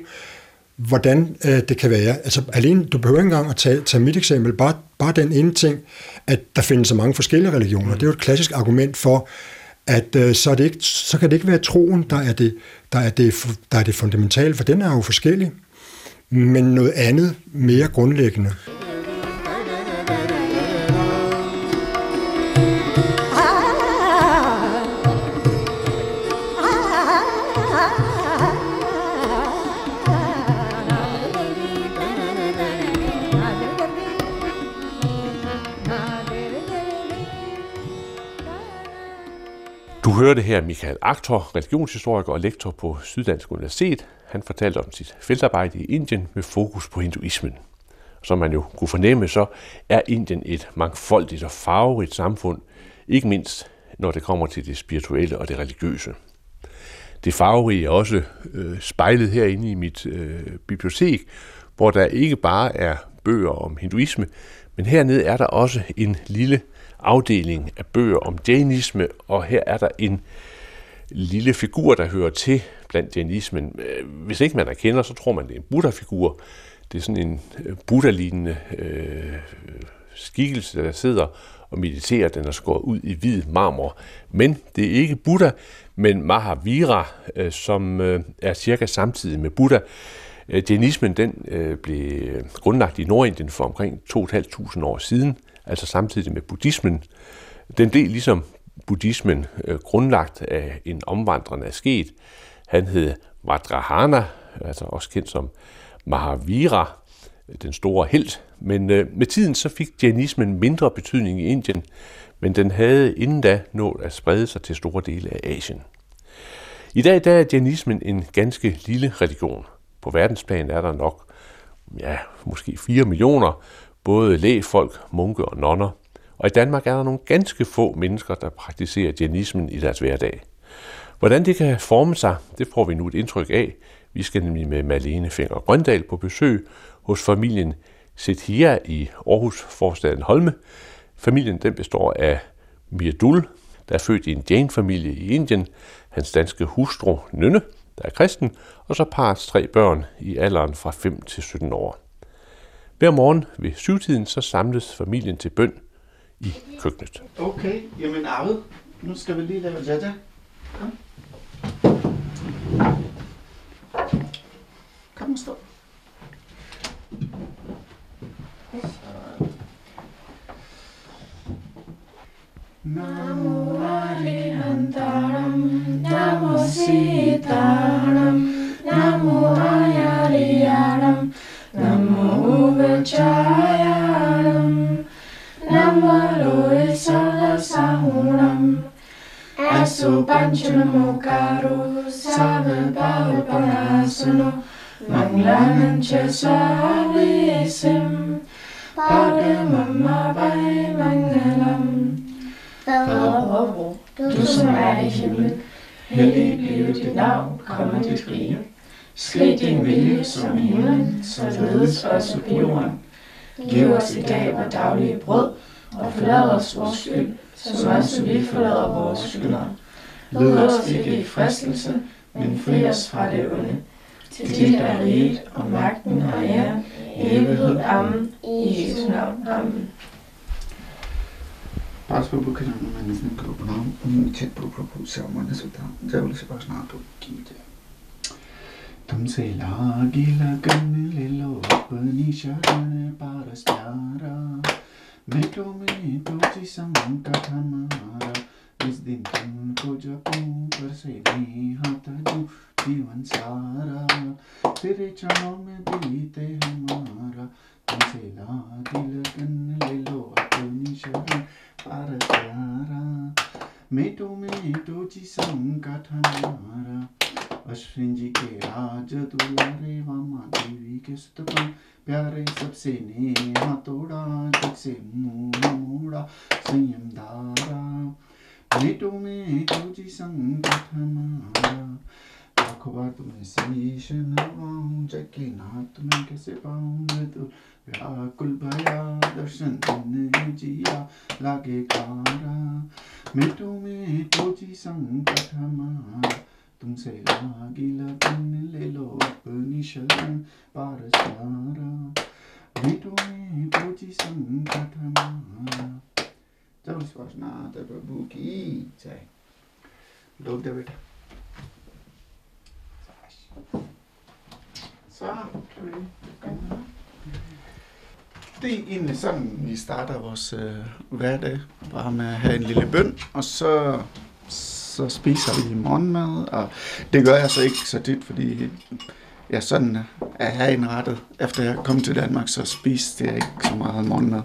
hvordan øh, det kan være. Altså alene, du behøver ikke engang at tage, tage mit eksempel, bare, bare den ene ting, at der findes så mange forskellige religioner. Mm. Det er jo et klassisk argument for, at øh, så, er det ikke, så kan det ikke være troen, der er det, der er det, der er det fundamentale, for den er jo forskellig, men noget andet mere grundlæggende. Hørte her Michael Aktor, religionshistoriker og lektor på Syddansk Universitet. Han fortalte om sit feltarbejde i Indien med fokus på hinduismen. Som man jo kunne fornemme, så er Indien et mangfoldigt og farverigt samfund, ikke mindst når det kommer til det spirituelle og det religiøse. Det farverige er også øh, spejlet herinde i mit øh, bibliotek, hvor der ikke bare er bøger om hinduisme, men hernede er der også en lille afdeling af bøger om jainisme, og her er der en lille figur, der hører til blandt jainismen. Øh, hvis ikke man erkender, så tror man, det er en Buddha-figur. Det er sådan en øh, Buddha-lignende øh, skikkelse, der sidder og mediterer. Den er skåret ud i hvid marmor. Men det er ikke Buddha, men Mahavira, øh, som øh, er cirka samtidig med Buddha. Øh, jainismen den, øh, blev grundlagt i Nordindien for omkring 2.500 år siden altså samtidig med buddhismen. Den blev ligesom buddhismen øh, grundlagt af en omvandrende asket. Han hed Vajrahana, altså også kendt som Mahavira, den store helt. Men øh, med tiden så fik jainismen mindre betydning i Indien, men den havde inden da nået at sprede sig til store dele af Asien. I dag der er jainismen en ganske lille religion. På verdensplan er der nok ja, måske 4 millioner, både lægfolk, munke og nonner. Og i Danmark er der nogle ganske få mennesker, der praktiserer jainismen i deres hverdag. Hvordan det kan forme sig, det får vi nu et indtryk af. Vi skal nemlig med Malene Finger Grøndal på besøg hos familien Sethia i Aarhus forstaden Holme. Familien den består af Mirdul, der er født i en Jain-familie i Indien, hans danske hustru Nynne, der er kristen, og så parets tre børn i alderen fra 5 til 17 år. Hver morgen ved syvtiden, så samles familien til bøn i køkkenet. Okay, jamen Arvid, nu skal vi lige lave jaja. Kom. Kom og stå. Namo Arihantaram, Namo Sitaram, Namo Ayariya Subanchana Brahmacharyanam Namaro Sarvasahuram Aso Panchanamokaro Sarvabhavapanasano Manglanancha Sarvesim Padamamabhai Mangalam Fader, du som er i himlen, hellig blive dit navn, komme dit rige. Ske din vilje som i himlen, således også på jorden. Giv os i dag vores daglige brød, og forlad os vores skyld, som også vi forlader vores skyldere. Led os ikke i fristelse, men fri os fra det onde. Til dit er riget og magten og æren, evighed. Amen. I Jesu navn. Amen. Pasprabhu Kiran Management Group Nam Chet Prabhu Samana Sutta Jawal se pasna to ki jai तुमसे लागी लगन ले लो अपनी शरण पारस प्यारा मिटो में तुझी संकट हमारा, इस दिन तुमको जपूं पर से नहीं हाथ दूँ जीवन सारा। तेरे चरणों में बीते हमारा तुमसे लागी लगन ले लो अपनी शरण पारस प्यारा मिटो में तुझी संकट हमारा अश्विन जी के राज दुलारे वामा देवी के स्तपन प्यारे सबसे नेहा तोड़ा जग से मुँह मोड़ा, संयम धारा। मिटो में तुझी संकट हमारा। लाखों बार तुम्हें शीश नवाऊं जग के नाथ तुम्हें कैसे पाऊँ मैं तो व्याकुल भया दर्शन तुमने जिया, लागे कारा। मिटो में तुझी संकट हमारा। तुमसे लागी लगन ले लो अपनी शरण पार सारा मिटो में तुझी संकट हमारा जब स्पर्शनाथ प्रभु की जय लोग दे बेटा Så kan vi Det er egentlig sådan, vi starter vores øh, hverdag. Bare med at have en lille bøn, og så, så spiser vi morgenmad. Og det gør jeg så ikke så tit, fordi ja, sådan er jeg indrettet. Efter jeg kom til Danmark, så spiste jeg ikke så meget morgenmad.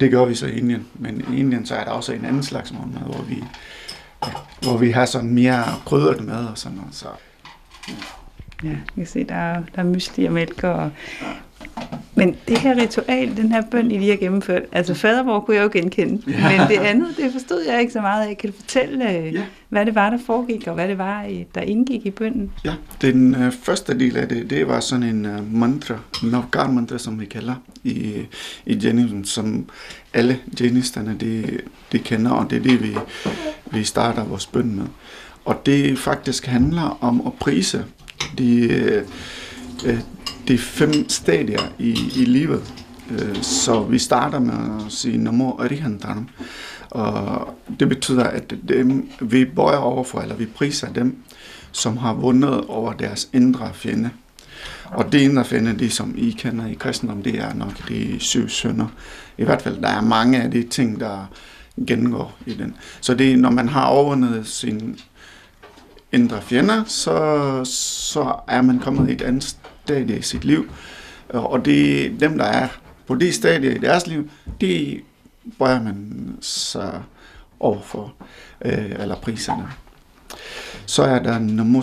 Det gør vi så i Indien. Men i Indien så er der også en anden slags morgenmad, hvor vi, ja, hvor vi har sådan mere krydret mad og sådan noget. Så Ja, jeg kan se, der er, der er mysli og mælk. Og... Men det her ritual, den her bøn, I lige har gennemført, altså fadervor kunne jeg jo genkende, Ja. men det andet, det forstod jeg ikke så meget af. Kan du fortælle, øh, Ja. hvad det var, der foregik, og hvad det var, øh, der indgik i bønnen? Ja, den øh, første del af det, det var sådan en øh, mantra, Navkar mantra, som vi kalder i, i Jainism, som alle jainisterne de, de kender, og det er det, vi, vi starter vores bøn med. Og det faktisk handler om at prise de, øh, det de fem stadier i, i livet. Øh, så vi starter med at sige Namo Arihantaram. Og det betyder, at dem, vi bøjer overfor, eller vi priser dem, som har vundet over deres indre fjende. Og det indre fjende, det som I kender i kristendom, det er nok de syv sønder. I hvert fald, der er mange af de ting, der gengår i den. Så det er, når man har overvundet sin indre fjender, så, så er man kommet i et andet stadie i sit liv. Og det er dem, der er på det stadie i deres liv, de bøjer man sig overfor, øh, eller priserne. Så er der Namo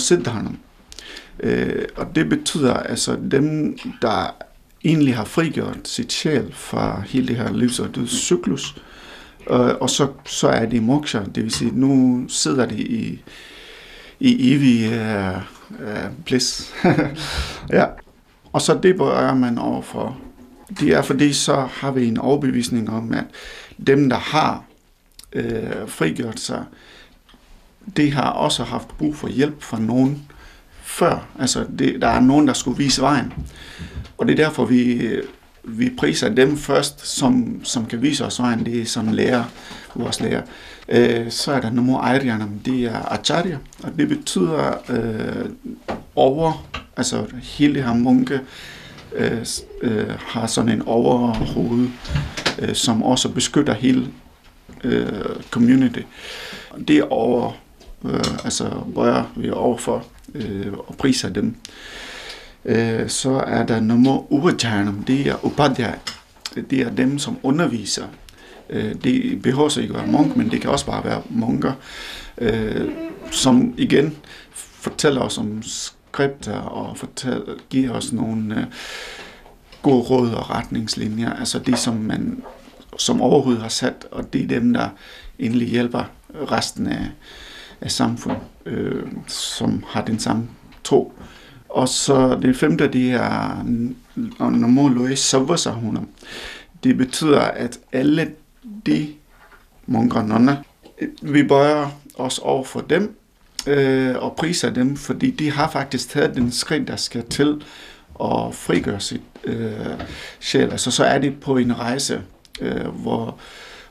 Øh, og det betyder altså dem, der egentlig har frigjort sit sjæl fra hele det her livs- og dødscyklus. Øh, og så, så er det moksha, det vil sige, nu sidder de i, i evig øh, øh, bliss. ja. Og så det bøjer man overfor. Det er fordi, så har vi en overbevisning om, at dem, der har øh, frigjort sig, det har også haft brug for hjælp fra nogen før. Altså, det, der er nogen, der skulle vise vejen. Og det er derfor, vi, øh, vi priser dem først, som, som kan vise os vejen. Det er som lærer, vores lærer. Øh, så er der nummer Airyanam, det er Acharya, og det betyder øh, over, altså hele her munke, øh, øh, har sådan en overhoved, øh, som også beskytter hele øh, community. Det er over, øh, altså bøjer vi overfor øh, og priser dem. Øh, Øh, så er der nummer Upacharanam, det er Upadhyay. Det er dem, som underviser. Øh, det behøver så ikke være munk, men det kan også bare være munker. Øh, som igen fortæller os om skripter og fortæller, giver os nogle gode råd og retningslinjer. Altså det, som man som overhovedet har sat, og det er dem, der endelig hjælper resten af, af samfundet, øh, som har den samme tro. Og så det femte, det er Namo Loe Savasahuna. Det betyder, at alle de munker og nonner, vi bøjer os over for dem øh, og priser dem, fordi de har faktisk taget den skridt, der skal til at frigøre sit øh, sjæl. Altså så er de på en rejse, øh, hvor,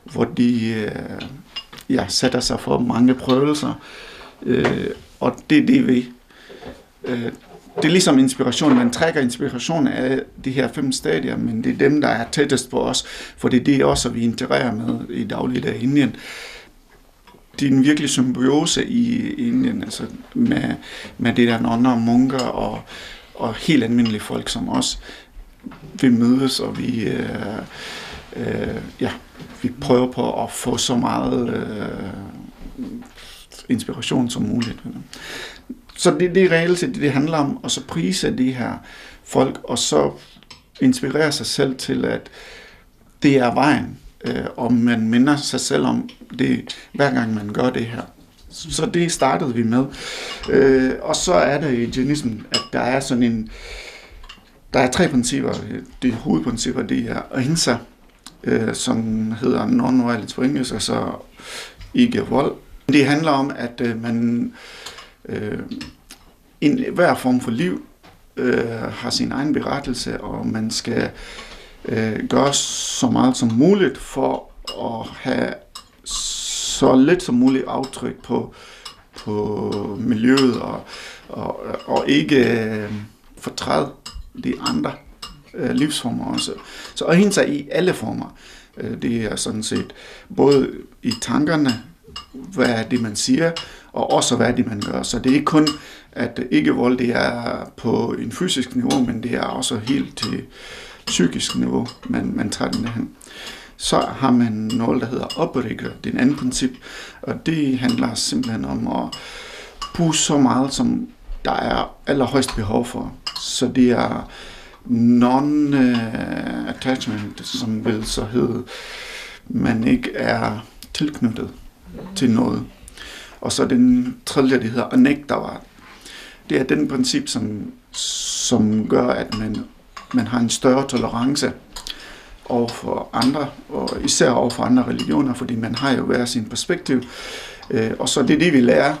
hvor de øh, ja, sætter sig for mange prøvelser, øh, og det er det, vi øh, det er ligesom inspiration. Man trækker inspiration af de her fem stadier, men det er dem, der er tættest på os, for det er det også, vi integrerer med i dagligdag i Indien. Det er en virkelig symbiose i Indien, altså med, med det der nonner og munker og, og helt almindelige folk som os. Vi mødes, og vi, øh, øh, ja, vi prøver på at få så meget øh, inspiration som muligt. Så det, det er reelt set det, det handler om, og så prise de her folk, og så inspirere sig selv til, at det er vejen, øh, og man minder sig selv om det, hver gang man gør det her. Så det startede vi med. Øh, og så er der i jainismen, at der er sådan en, der er tre principper. De hovedprincipper, det er ahimsa, øh, som hedder non-violence på engelsk, altså ikke vold. Det handler om, at øh, man øh, en, hver form for liv øh, har sin egen berettelse, og man skal øh, gøre så meget som muligt for at have så lidt som muligt aftryk på, på miljøet, og, og, og ikke øh, fortræde de andre øh, livsformer også. Så at hænge sig i alle former. Øh, det er sådan set både i tankerne, hvad er det, man siger, og også hvad det, man gør. Så det er ikke kun, at ikke vold det er på en fysisk niveau, men det er også helt til psykisk niveau, man, man tager den derhen. Så har man noget, der hedder oprigger, det er en anden princip, og det handler simpelthen om at bruge så meget, som der er allerhøjst behov for. Så det er non-attachment, som vil så hedde, man ikke er tilknyttet til noget. Og så den tredje, det hedder anektavat. Det er den princip, som, som gør, at man, man har en større tolerance over for andre, og især over for andre religioner, fordi man har jo hver sin perspektiv. Øh, og så det er det, vi lærer,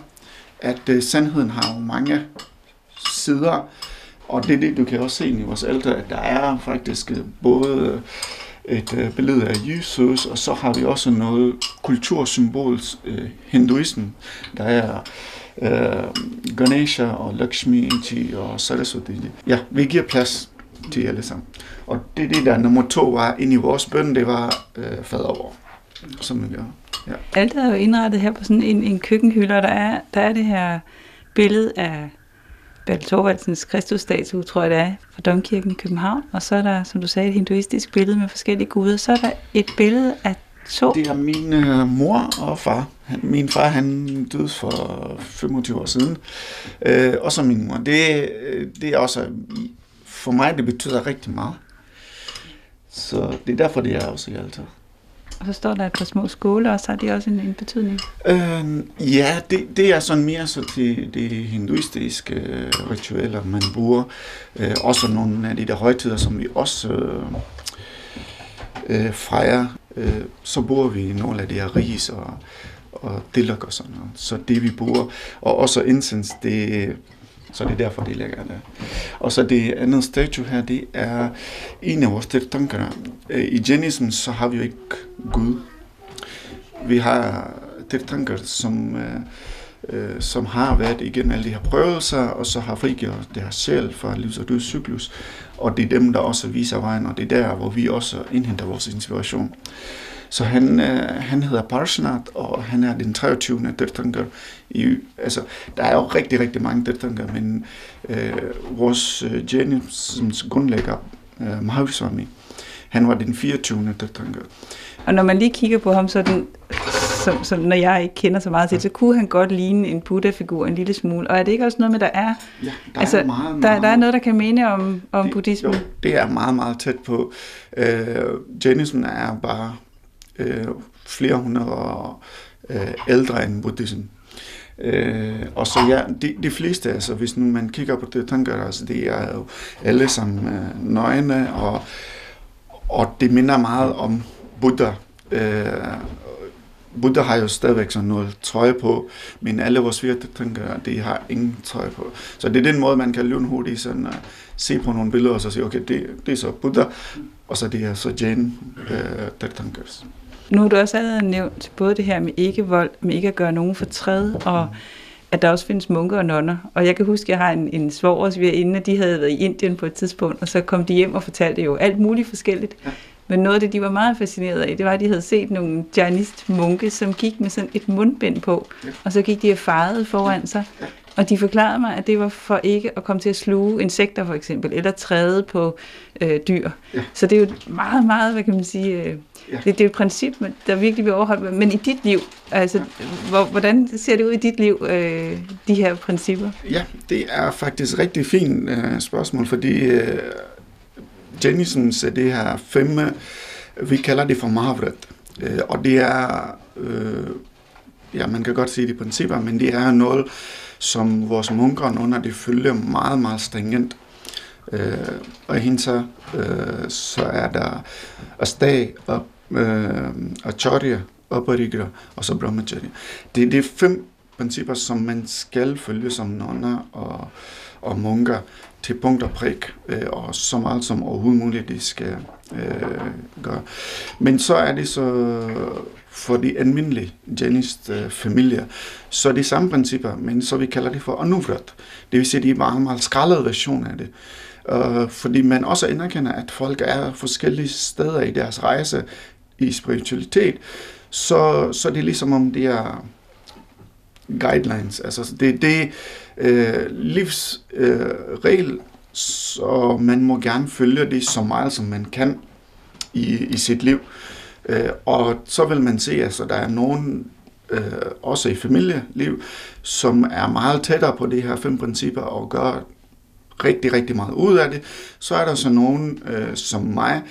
at øh, sandheden har jo mange sider, og det er det, du kan også se i vores ældre, at der er faktisk øh, både et øh, billede af Jesus, og så har vi også noget kultursymbol, øh, hinduismen. Der er øh, Ganesha og Lakshmi og Saraswati. Ja, vi giver plads til alle sammen. Og det det, der nummer to var ind i vores bøn, det var øh, fadervor, som vi gør. Ja. Alt er jo indrettet her på sådan en, en køkkenhylde, og der er, der er det her billede af Bertel Thorvaldsens Kristusstatue, tror jeg det er, fra Domkirken i København. Og så er der, som du sagde, et hinduistisk billede med forskellige guder. Så er der et billede af to... Det er min øh, mor og far. Han, min far, han døde for 25 år siden. Øh, og så min mor. Det, øh, det er også... For mig, det betyder rigtig meget. Så det er derfor, det er også i altid. Og så står der et par små skåle, og så har det også en, en betydning. Øh, ja, det, det er sådan mere så til det hinduistiske øh, ritualer, man bruger. Øh, også nogle af de der højtider, som vi også øh, øh, fejrer. Øh, så bruger vi nogle af de her ris og, og dillok og sådan noget. Så det vi bruger. Og også incense, det så det er derfor, det ligger der. Og så det andet statue her, det er en af vores tanker. Øh, I genismen så har vi jo ikke Gud. Vi har tanker, som, øh, øh, som har været igennem alle de her prøvelser, og så har frigjort deres sjæl fra livs- og dødscyklus. Og det er dem, der også viser vejen, og det er der, hvor vi også indhenter vores inspiration. Så han, øh, han hedder Parshnat, og han er den 23. Tirthankar. I, altså, der er jo rigtig, rigtig mange Tirthankar, men øh, vores øh, Jainisms grundlægger, øh, Mahavir han var den 24. Tirthankar. Og når man lige kigger på ham, så den som, som, når jeg ikke kender så meget til, så kunne han godt ligne en Buddha-figur en lille smule. Og er det ikke også noget med, der er, Ja, der altså, er meget, der, meget, der er noget, der kan minde om, om det, buddhismen? Jo, det er meget, meget tæt på. Øh, Jainismen er bare øh, flere hundrede år øh, ældre end buddhismen. Øh, og så ja, de, de fleste, altså hvis nu man kigger på det tanker, altså det er jo alle sammen øh, nøgne, og, og det minder meget om Buddha. Øh, Buddha har jo stadigvæk sådan noget trøje på, men alle vores virtetænkere, de har ingen trøje på. Så det er den måde, man kan lynhurtigt sådan, uh, se på nogle billeder og så sige, okay, det, det er så Buddha, og så det er så Jain uh, øh, Tirthankars. Nu har du også allerede nævnt både det her med ikke vold, med ikke at gøre nogen fortræd, og at der også findes munker og nonner. Og jeg kan huske, at jeg har en, en svogersvigerinde, at de havde været i Indien på et tidspunkt, og så kom de hjem og fortalte jo alt muligt forskelligt. Ja. Men noget af det, de var meget fascineret af, det var, at de havde set nogle jainist munke, som gik med sådan et mundbind på, Ja. og så gik de og fejede foran sig. Ja. Og de forklarede mig, at det var for ikke at komme til at sluge insekter for eksempel, eller træde på øh, dyr. Ja. Så det er jo meget, meget, hvad kan man sige, øh, Ja. det, det er et princip, der virkelig vil overholde. Men i dit liv, altså, hvor, hvordan ser det ud i dit liv, øh, de her principper? Ja, det er faktisk rigtig fint uh, spørgsmål, fordi uh, Jennisons det her fem, vi kalder det for Mahavrat, uh, og det er, uh, ja, man kan godt sige det principper, men det er noget, som vores munker under det følger meget, meget stringent. Øh, og hende så, øh, så er der Astag og øh, Acharya, Aparigra og så Brahmacharya. Det, det er fem principper, som man skal følge som nonner og, og munker til punkt og prik, øh, og så meget som overhovedet muligt, de skal øh, gøre. Men så er det så for de almindelige janist øh, familier, så er det samme principper, men så vi kalder det for anuvrat. Det vil sige, de er meget, meget skraldede version af det. Øh, fordi man også anerkender, at folk er forskellige steder i deres rejse i spiritualitet, så, så det er ligesom om det er guidelines. Altså det, det øh, livsregel, øh, regel, så man må gerne følge det så meget, som man kan i, i sit liv. Øh, og så vil man se, at altså, der er nogen, øh, også i familieliv, som er meget tættere på de her fem principper og gør rigtig, rigtig meget ud af det. Så er der så nogen øh, som mig.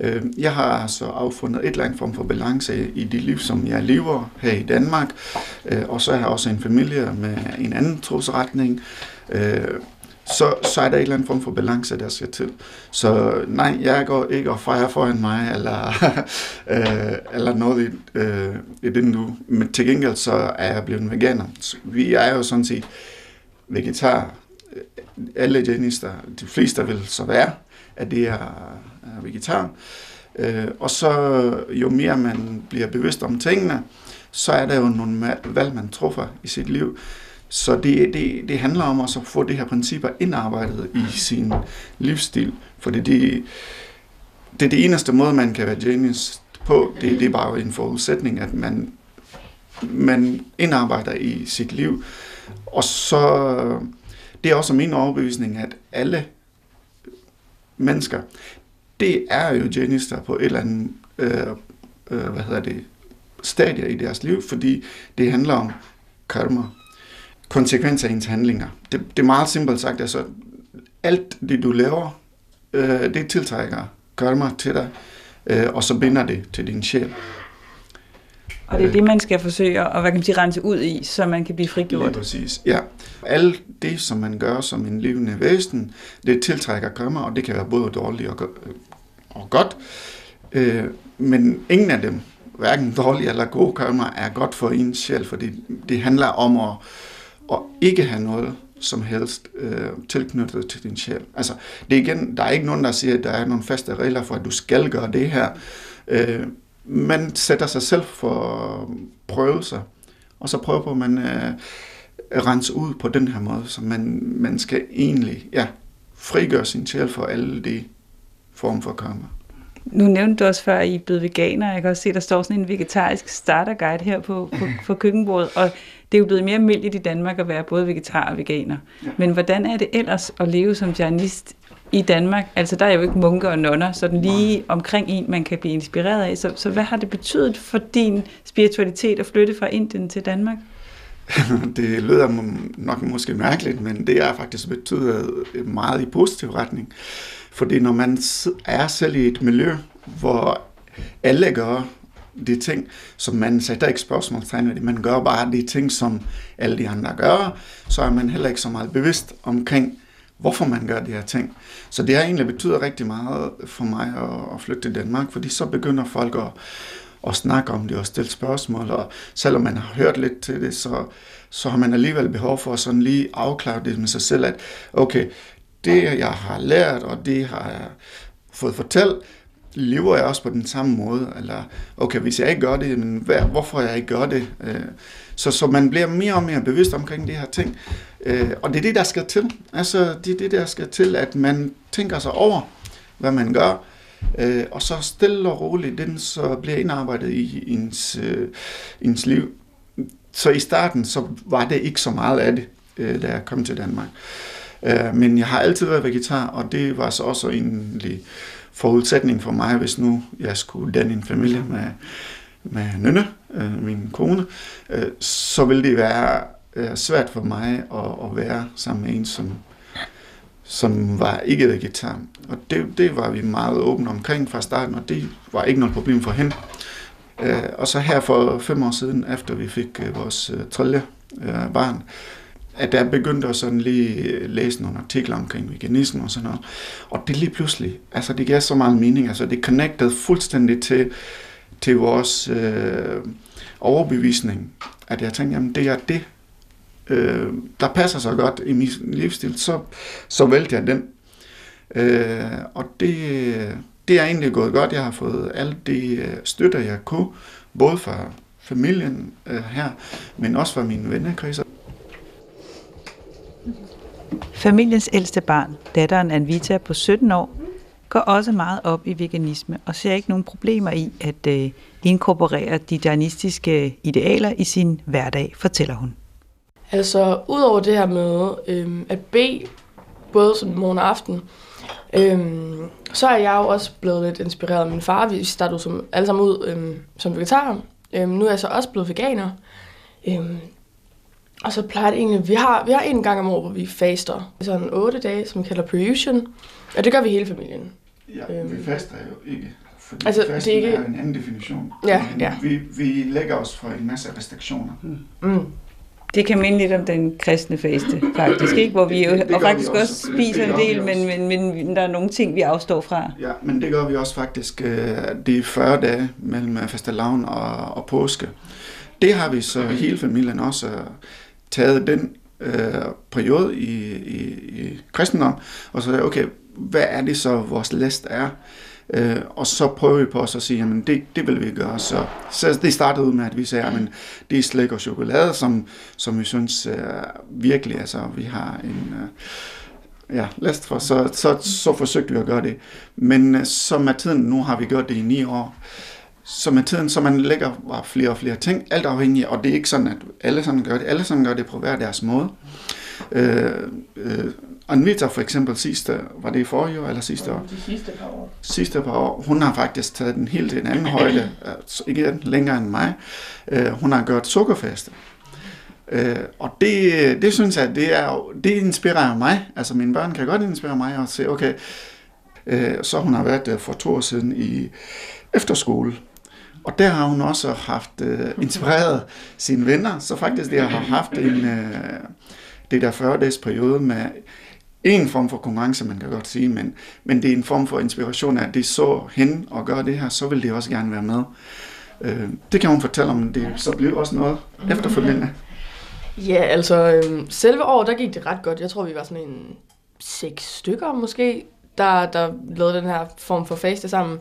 Øh, jeg har så affundet et eller andet form for balance i det liv, som jeg lever her i Danmark. Øh, og så har jeg også en familie med en anden trosretning. Øh, så, så er der et eller andet form for balance, der skal til. Så nej, jeg går ikke og fejrer foran mig, eller, øh, eller noget i, øh, i den du. Men til gengæld så er jeg blevet veganer. Så vi er jo sådan set vegetar. Alle jenister, de fleste vil så være, at det er, er vegetar. Øh, og så jo mere man bliver bevidst om tingene, så er der jo nogle valg, man træffer i sit liv. Så det, det, det handler om også at få det her principper indarbejdet i sin livsstil. For det, det, det er det eneste måde, man kan være genius på. Det, det er bare en forudsætning, at man, man indarbejder i sit liv. Og så det er også min overbevisning, at alle mennesker, det er jo janister på et eller andet øh, øh, hvad hedder det, stadie i deres liv, fordi det handler om karma, konsekvenser af ens handlinger. Det, det er meget simpelt sagt, altså alt det du laver, øh, det tiltrækker karma til dig, øh, og så binder det til din sjæl. Og det er det, man skal forsøge at hvad kan man sige, rense ud i, så man kan blive Lige frigjort. præcis, ja. Alt det, som man gør som en levende væsen, det tiltrækker karma, og det kan være både dårligt og, go- og godt. Øh, men ingen af dem, hverken dårlig eller god karma, er godt for en sjæl, fordi det handler om at, at ikke have noget som helst øh, tilknyttet til din sjæl. Altså, det er igen, der er ikke nogen, der siger, at der er nogle faste regler for, at du skal gøre det her. Øh, man sætter sig selv for prøvelser, og så prøver man øh, rense ud på den her måde, så man, man skal egentlig ja, frigøre sin sjæl for alle de form for karma. Nu nævnte du også før, at I er blevet veganer. Jeg kan også se, der står sådan en vegetarisk starterguide her på, på, på køkkenbordet. Og det er jo blevet mere almindeligt i Danmark at være både vegetar og veganer. Ja. Men hvordan er det ellers at leve som journalist i Danmark? Altså, der er jo ikke munker og nonner, sådan lige omkring en, man kan blive inspireret af. Så, så hvad har det betydet for din spiritualitet at flytte fra Indien til Danmark? det lyder nok måske mærkeligt, men det er faktisk betydet meget i positiv retning. Fordi når man er selv i et miljø, hvor alle gør de ting, som man sætter ikke spørgsmålstegn ved det, man gør bare de ting, som alle de andre gør, så er man heller ikke så meget bevidst omkring, hvorfor man gør de her ting. Så det har egentlig betydet rigtig meget for mig at, flytte til Danmark, fordi så begynder folk at, at snakke om det og stille spørgsmål, og selvom man har hørt lidt til det, så, så har man alligevel behov for at sådan lige afklare det med sig selv, at okay, det jeg har lært, og det har jeg fået fortalt, lever jeg også på den samme måde, eller okay, hvis jeg ikke gør det, men hvad, hvorfor jeg ikke gør det. Øh, så, så man bliver mere og mere bevidst omkring de her ting, øh, og det er det, der skal til. Altså, det er det, der skal til, at man tænker sig over, hvad man gør, øh, og så stille og roligt, den så bliver indarbejdet i ens, øh, ens liv. Så i starten, så var det ikke så meget af det, øh, da jeg kom til Danmark. Øh, men jeg har altid været vegetar, og det var så også egentlig forudsætning for mig, hvis nu jeg skulle danne en familie med, med Nynne, øh, min kone, øh, så ville det være øh, svært for mig at, at være sammen med en, som, som var ikke vegetar. Og det, det var vi meget åbne omkring fra starten, og det var ikke noget problem for hende. Øh, og så her for fem år siden, efter vi fik øh, vores øh, tredje øh, barn, at der begyndte at sådan lige læse nogle artikler omkring veganisme og sådan noget. Og det lige pludselig, altså det gav så meget mening, altså det connected fuldstændig til, til vores øh, overbevisning, at jeg tænkte, jamen det er det, øh, der passer så godt i min livsstil, så, så valgte jeg den. Øh, og det, det er egentlig gået godt. Jeg har fået alt det øh, støtter, støtte, jeg kunne, både fra familien øh, her, men også fra mine vennekreds. Familiens ældste barn, datteren Anvita på 17 år, går også meget op i veganisme og ser ikke nogen problemer i at øh, inkorporere de danistiske øh, idealer i sin hverdag, fortæller hun. Altså, udover det her med øh, at bede, både sådan morgen og aften, øh, så er jeg jo også blevet lidt inspireret af min far. Vi startede som, alle sammen ud øh, som vegetarer. Øh, nu er jeg så også blevet veganer. Øh, og så plejer det egentlig, vi har, vi har en gang om året, hvor vi faster. Sådan otte dage, som vi kalder Periusion. Og det gør vi hele familien. Ja, øhm. vi faster jo ikke. Fordi altså, det er ikke... er en anden definition. Ja, ja. Vi, vi lægger os for en masse restriktioner. Mm. Mm. Det kan minde lidt om den kristne faste, faktisk, ikke? Hvor vi jo det, det og faktisk også, også spiser en del, men, men, men der er nogle ting, vi afstår fra. Ja, men det gør vi også faktisk øh, de 40 dage mellem fastelavn og, og påske. Det har vi så hele familien også taget den øh, periode i, i, i kristendom, og så okay, hvad er det så, vores læst er? Øh, og så prøver vi på os at sige, jamen det, det vil vi gøre. Så, så det startede ud med, at vi sagde, jamen det er slik og chokolade, som, som vi synes øh, virkelig, altså vi har en... Øh, ja, læst for, så, så, så forsøgte vi at gøre det. Men øh, så med tiden, nu har vi gjort det i ni år, så med tiden, så man lægger bare flere og flere ting, alt afhængigt, og det er ikke sådan, at alle sammen gør det, alle sammen gør det på hver deres måde. Øh, øh, Anvita for eksempel sidste, var det i forrige år eller sidste år? De sidste par år. Sidste par år. Hun har faktisk taget den helt en anden højde, altså ikke længere end mig. Øh, hun har gjort sukkerfaste. Øh, og det, det synes jeg, det, er, det inspirerer mig. Altså mine børn kan godt inspirere mig og se, okay, øh, så hun har været for to år siden i efterskole, og der har hun også haft uh, inspireret sine venner, så faktisk det har haft en, uh, det der 40 dages periode med en form for konkurrence, man kan godt sige, men, men det er en form for inspiration, at det så hende og gør det her, så vil det også gerne være med. Øh, det kan hun fortælle om, det så blev også noget efterfølgende. Ja, altså øh, selve år, der gik det ret godt. Jeg tror, vi var sådan en seks stykker måske, der, der lavede den her form for fase sammen.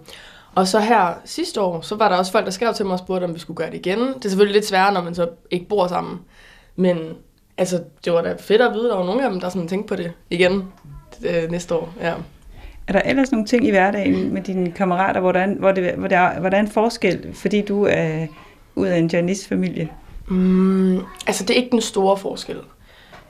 Og så her sidste år, så var der også folk, der skrev til mig og spurgte, om vi skulle gøre det igen. Det er selvfølgelig lidt sværere, når man så ikke bor sammen. Men altså, det var da fedt at vide, at der var nogle af dem, der sådan tænkte på det igen øh, næste år. Ja. Er der ellers nogle ting i hverdagen med dine kammerater, hvor der er, hvor det, hvor der er, hvor der er en forskel, fordi du er ud af en janist familie Mm, altså, det er ikke den store forskel.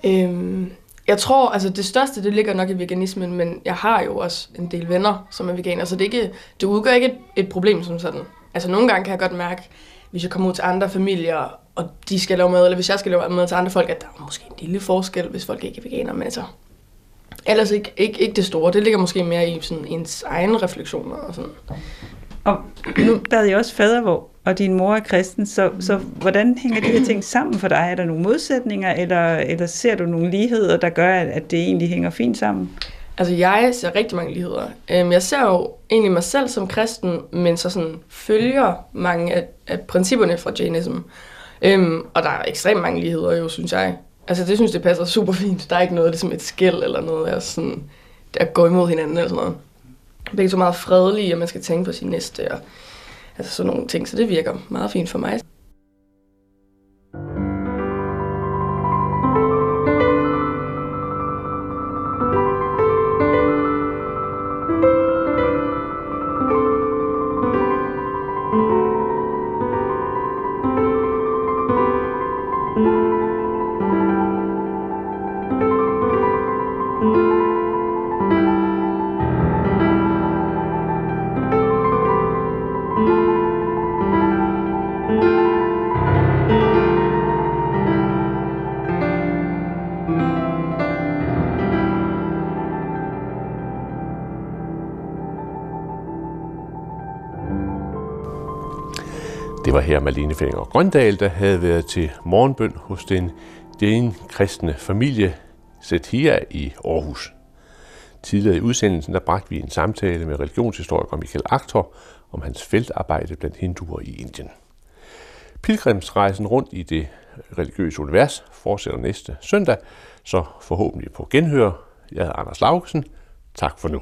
Øhm, Jeg tror, altså det største, det ligger nok i veganismen, men jeg har jo også en del venner, som er veganer, så det, ikke, det udgør ikke et, et problem som sådan. Altså nogle gange kan jeg godt mærke, hvis jeg kommer ud til andre familier, og de skal lave mad, eller hvis jeg skal lave mad til andre folk, at der er måske en lille forskel, hvis folk ikke er veganer, men altså, ellers ikke, ikke, ikke det store. Det ligger måske mere i sådan ens egen refleksioner og sådan. Og nu bad jeg også fadervor, og din mor er kristen, så, så hvordan hænger de her ting sammen for dig? Er der nogle modsætninger, eller, eller ser du nogle ligheder, der gør, at, at det egentlig hænger fint sammen? Altså, jeg ser rigtig mange ligheder. Øhm, Jeg ser jo egentlig mig selv som kristen, men så sådan følger mange af, af principperne fra Jainism. Øhm, og der er ekstremt mange ligheder jo, synes jeg. Altså, det synes det passer super fint. Der er ikke noget, det er som et skæld eller noget, der, sådan, der går imod hinanden eller sådan noget. Begge så meget fredelige, og man skal tænke på sin næste, og altså sådan nogle ting, så det virker meget fint for mig. Her Malene Fenger Grøndal, der havde været til morgenbøn hos den den kristne familie Sethia i Aarhus. Tidligere i udsendelsen der bragte vi en samtale med religionshistoriker Michael Aktor om hans feltarbejde blandt hinduer i Indien. Pilgrimsrejsen rundt i det religiøse univers fortsætter næste søndag, så forhåbentlig på genhør. Jeg hedder Anders Laugesen. Tak for nu.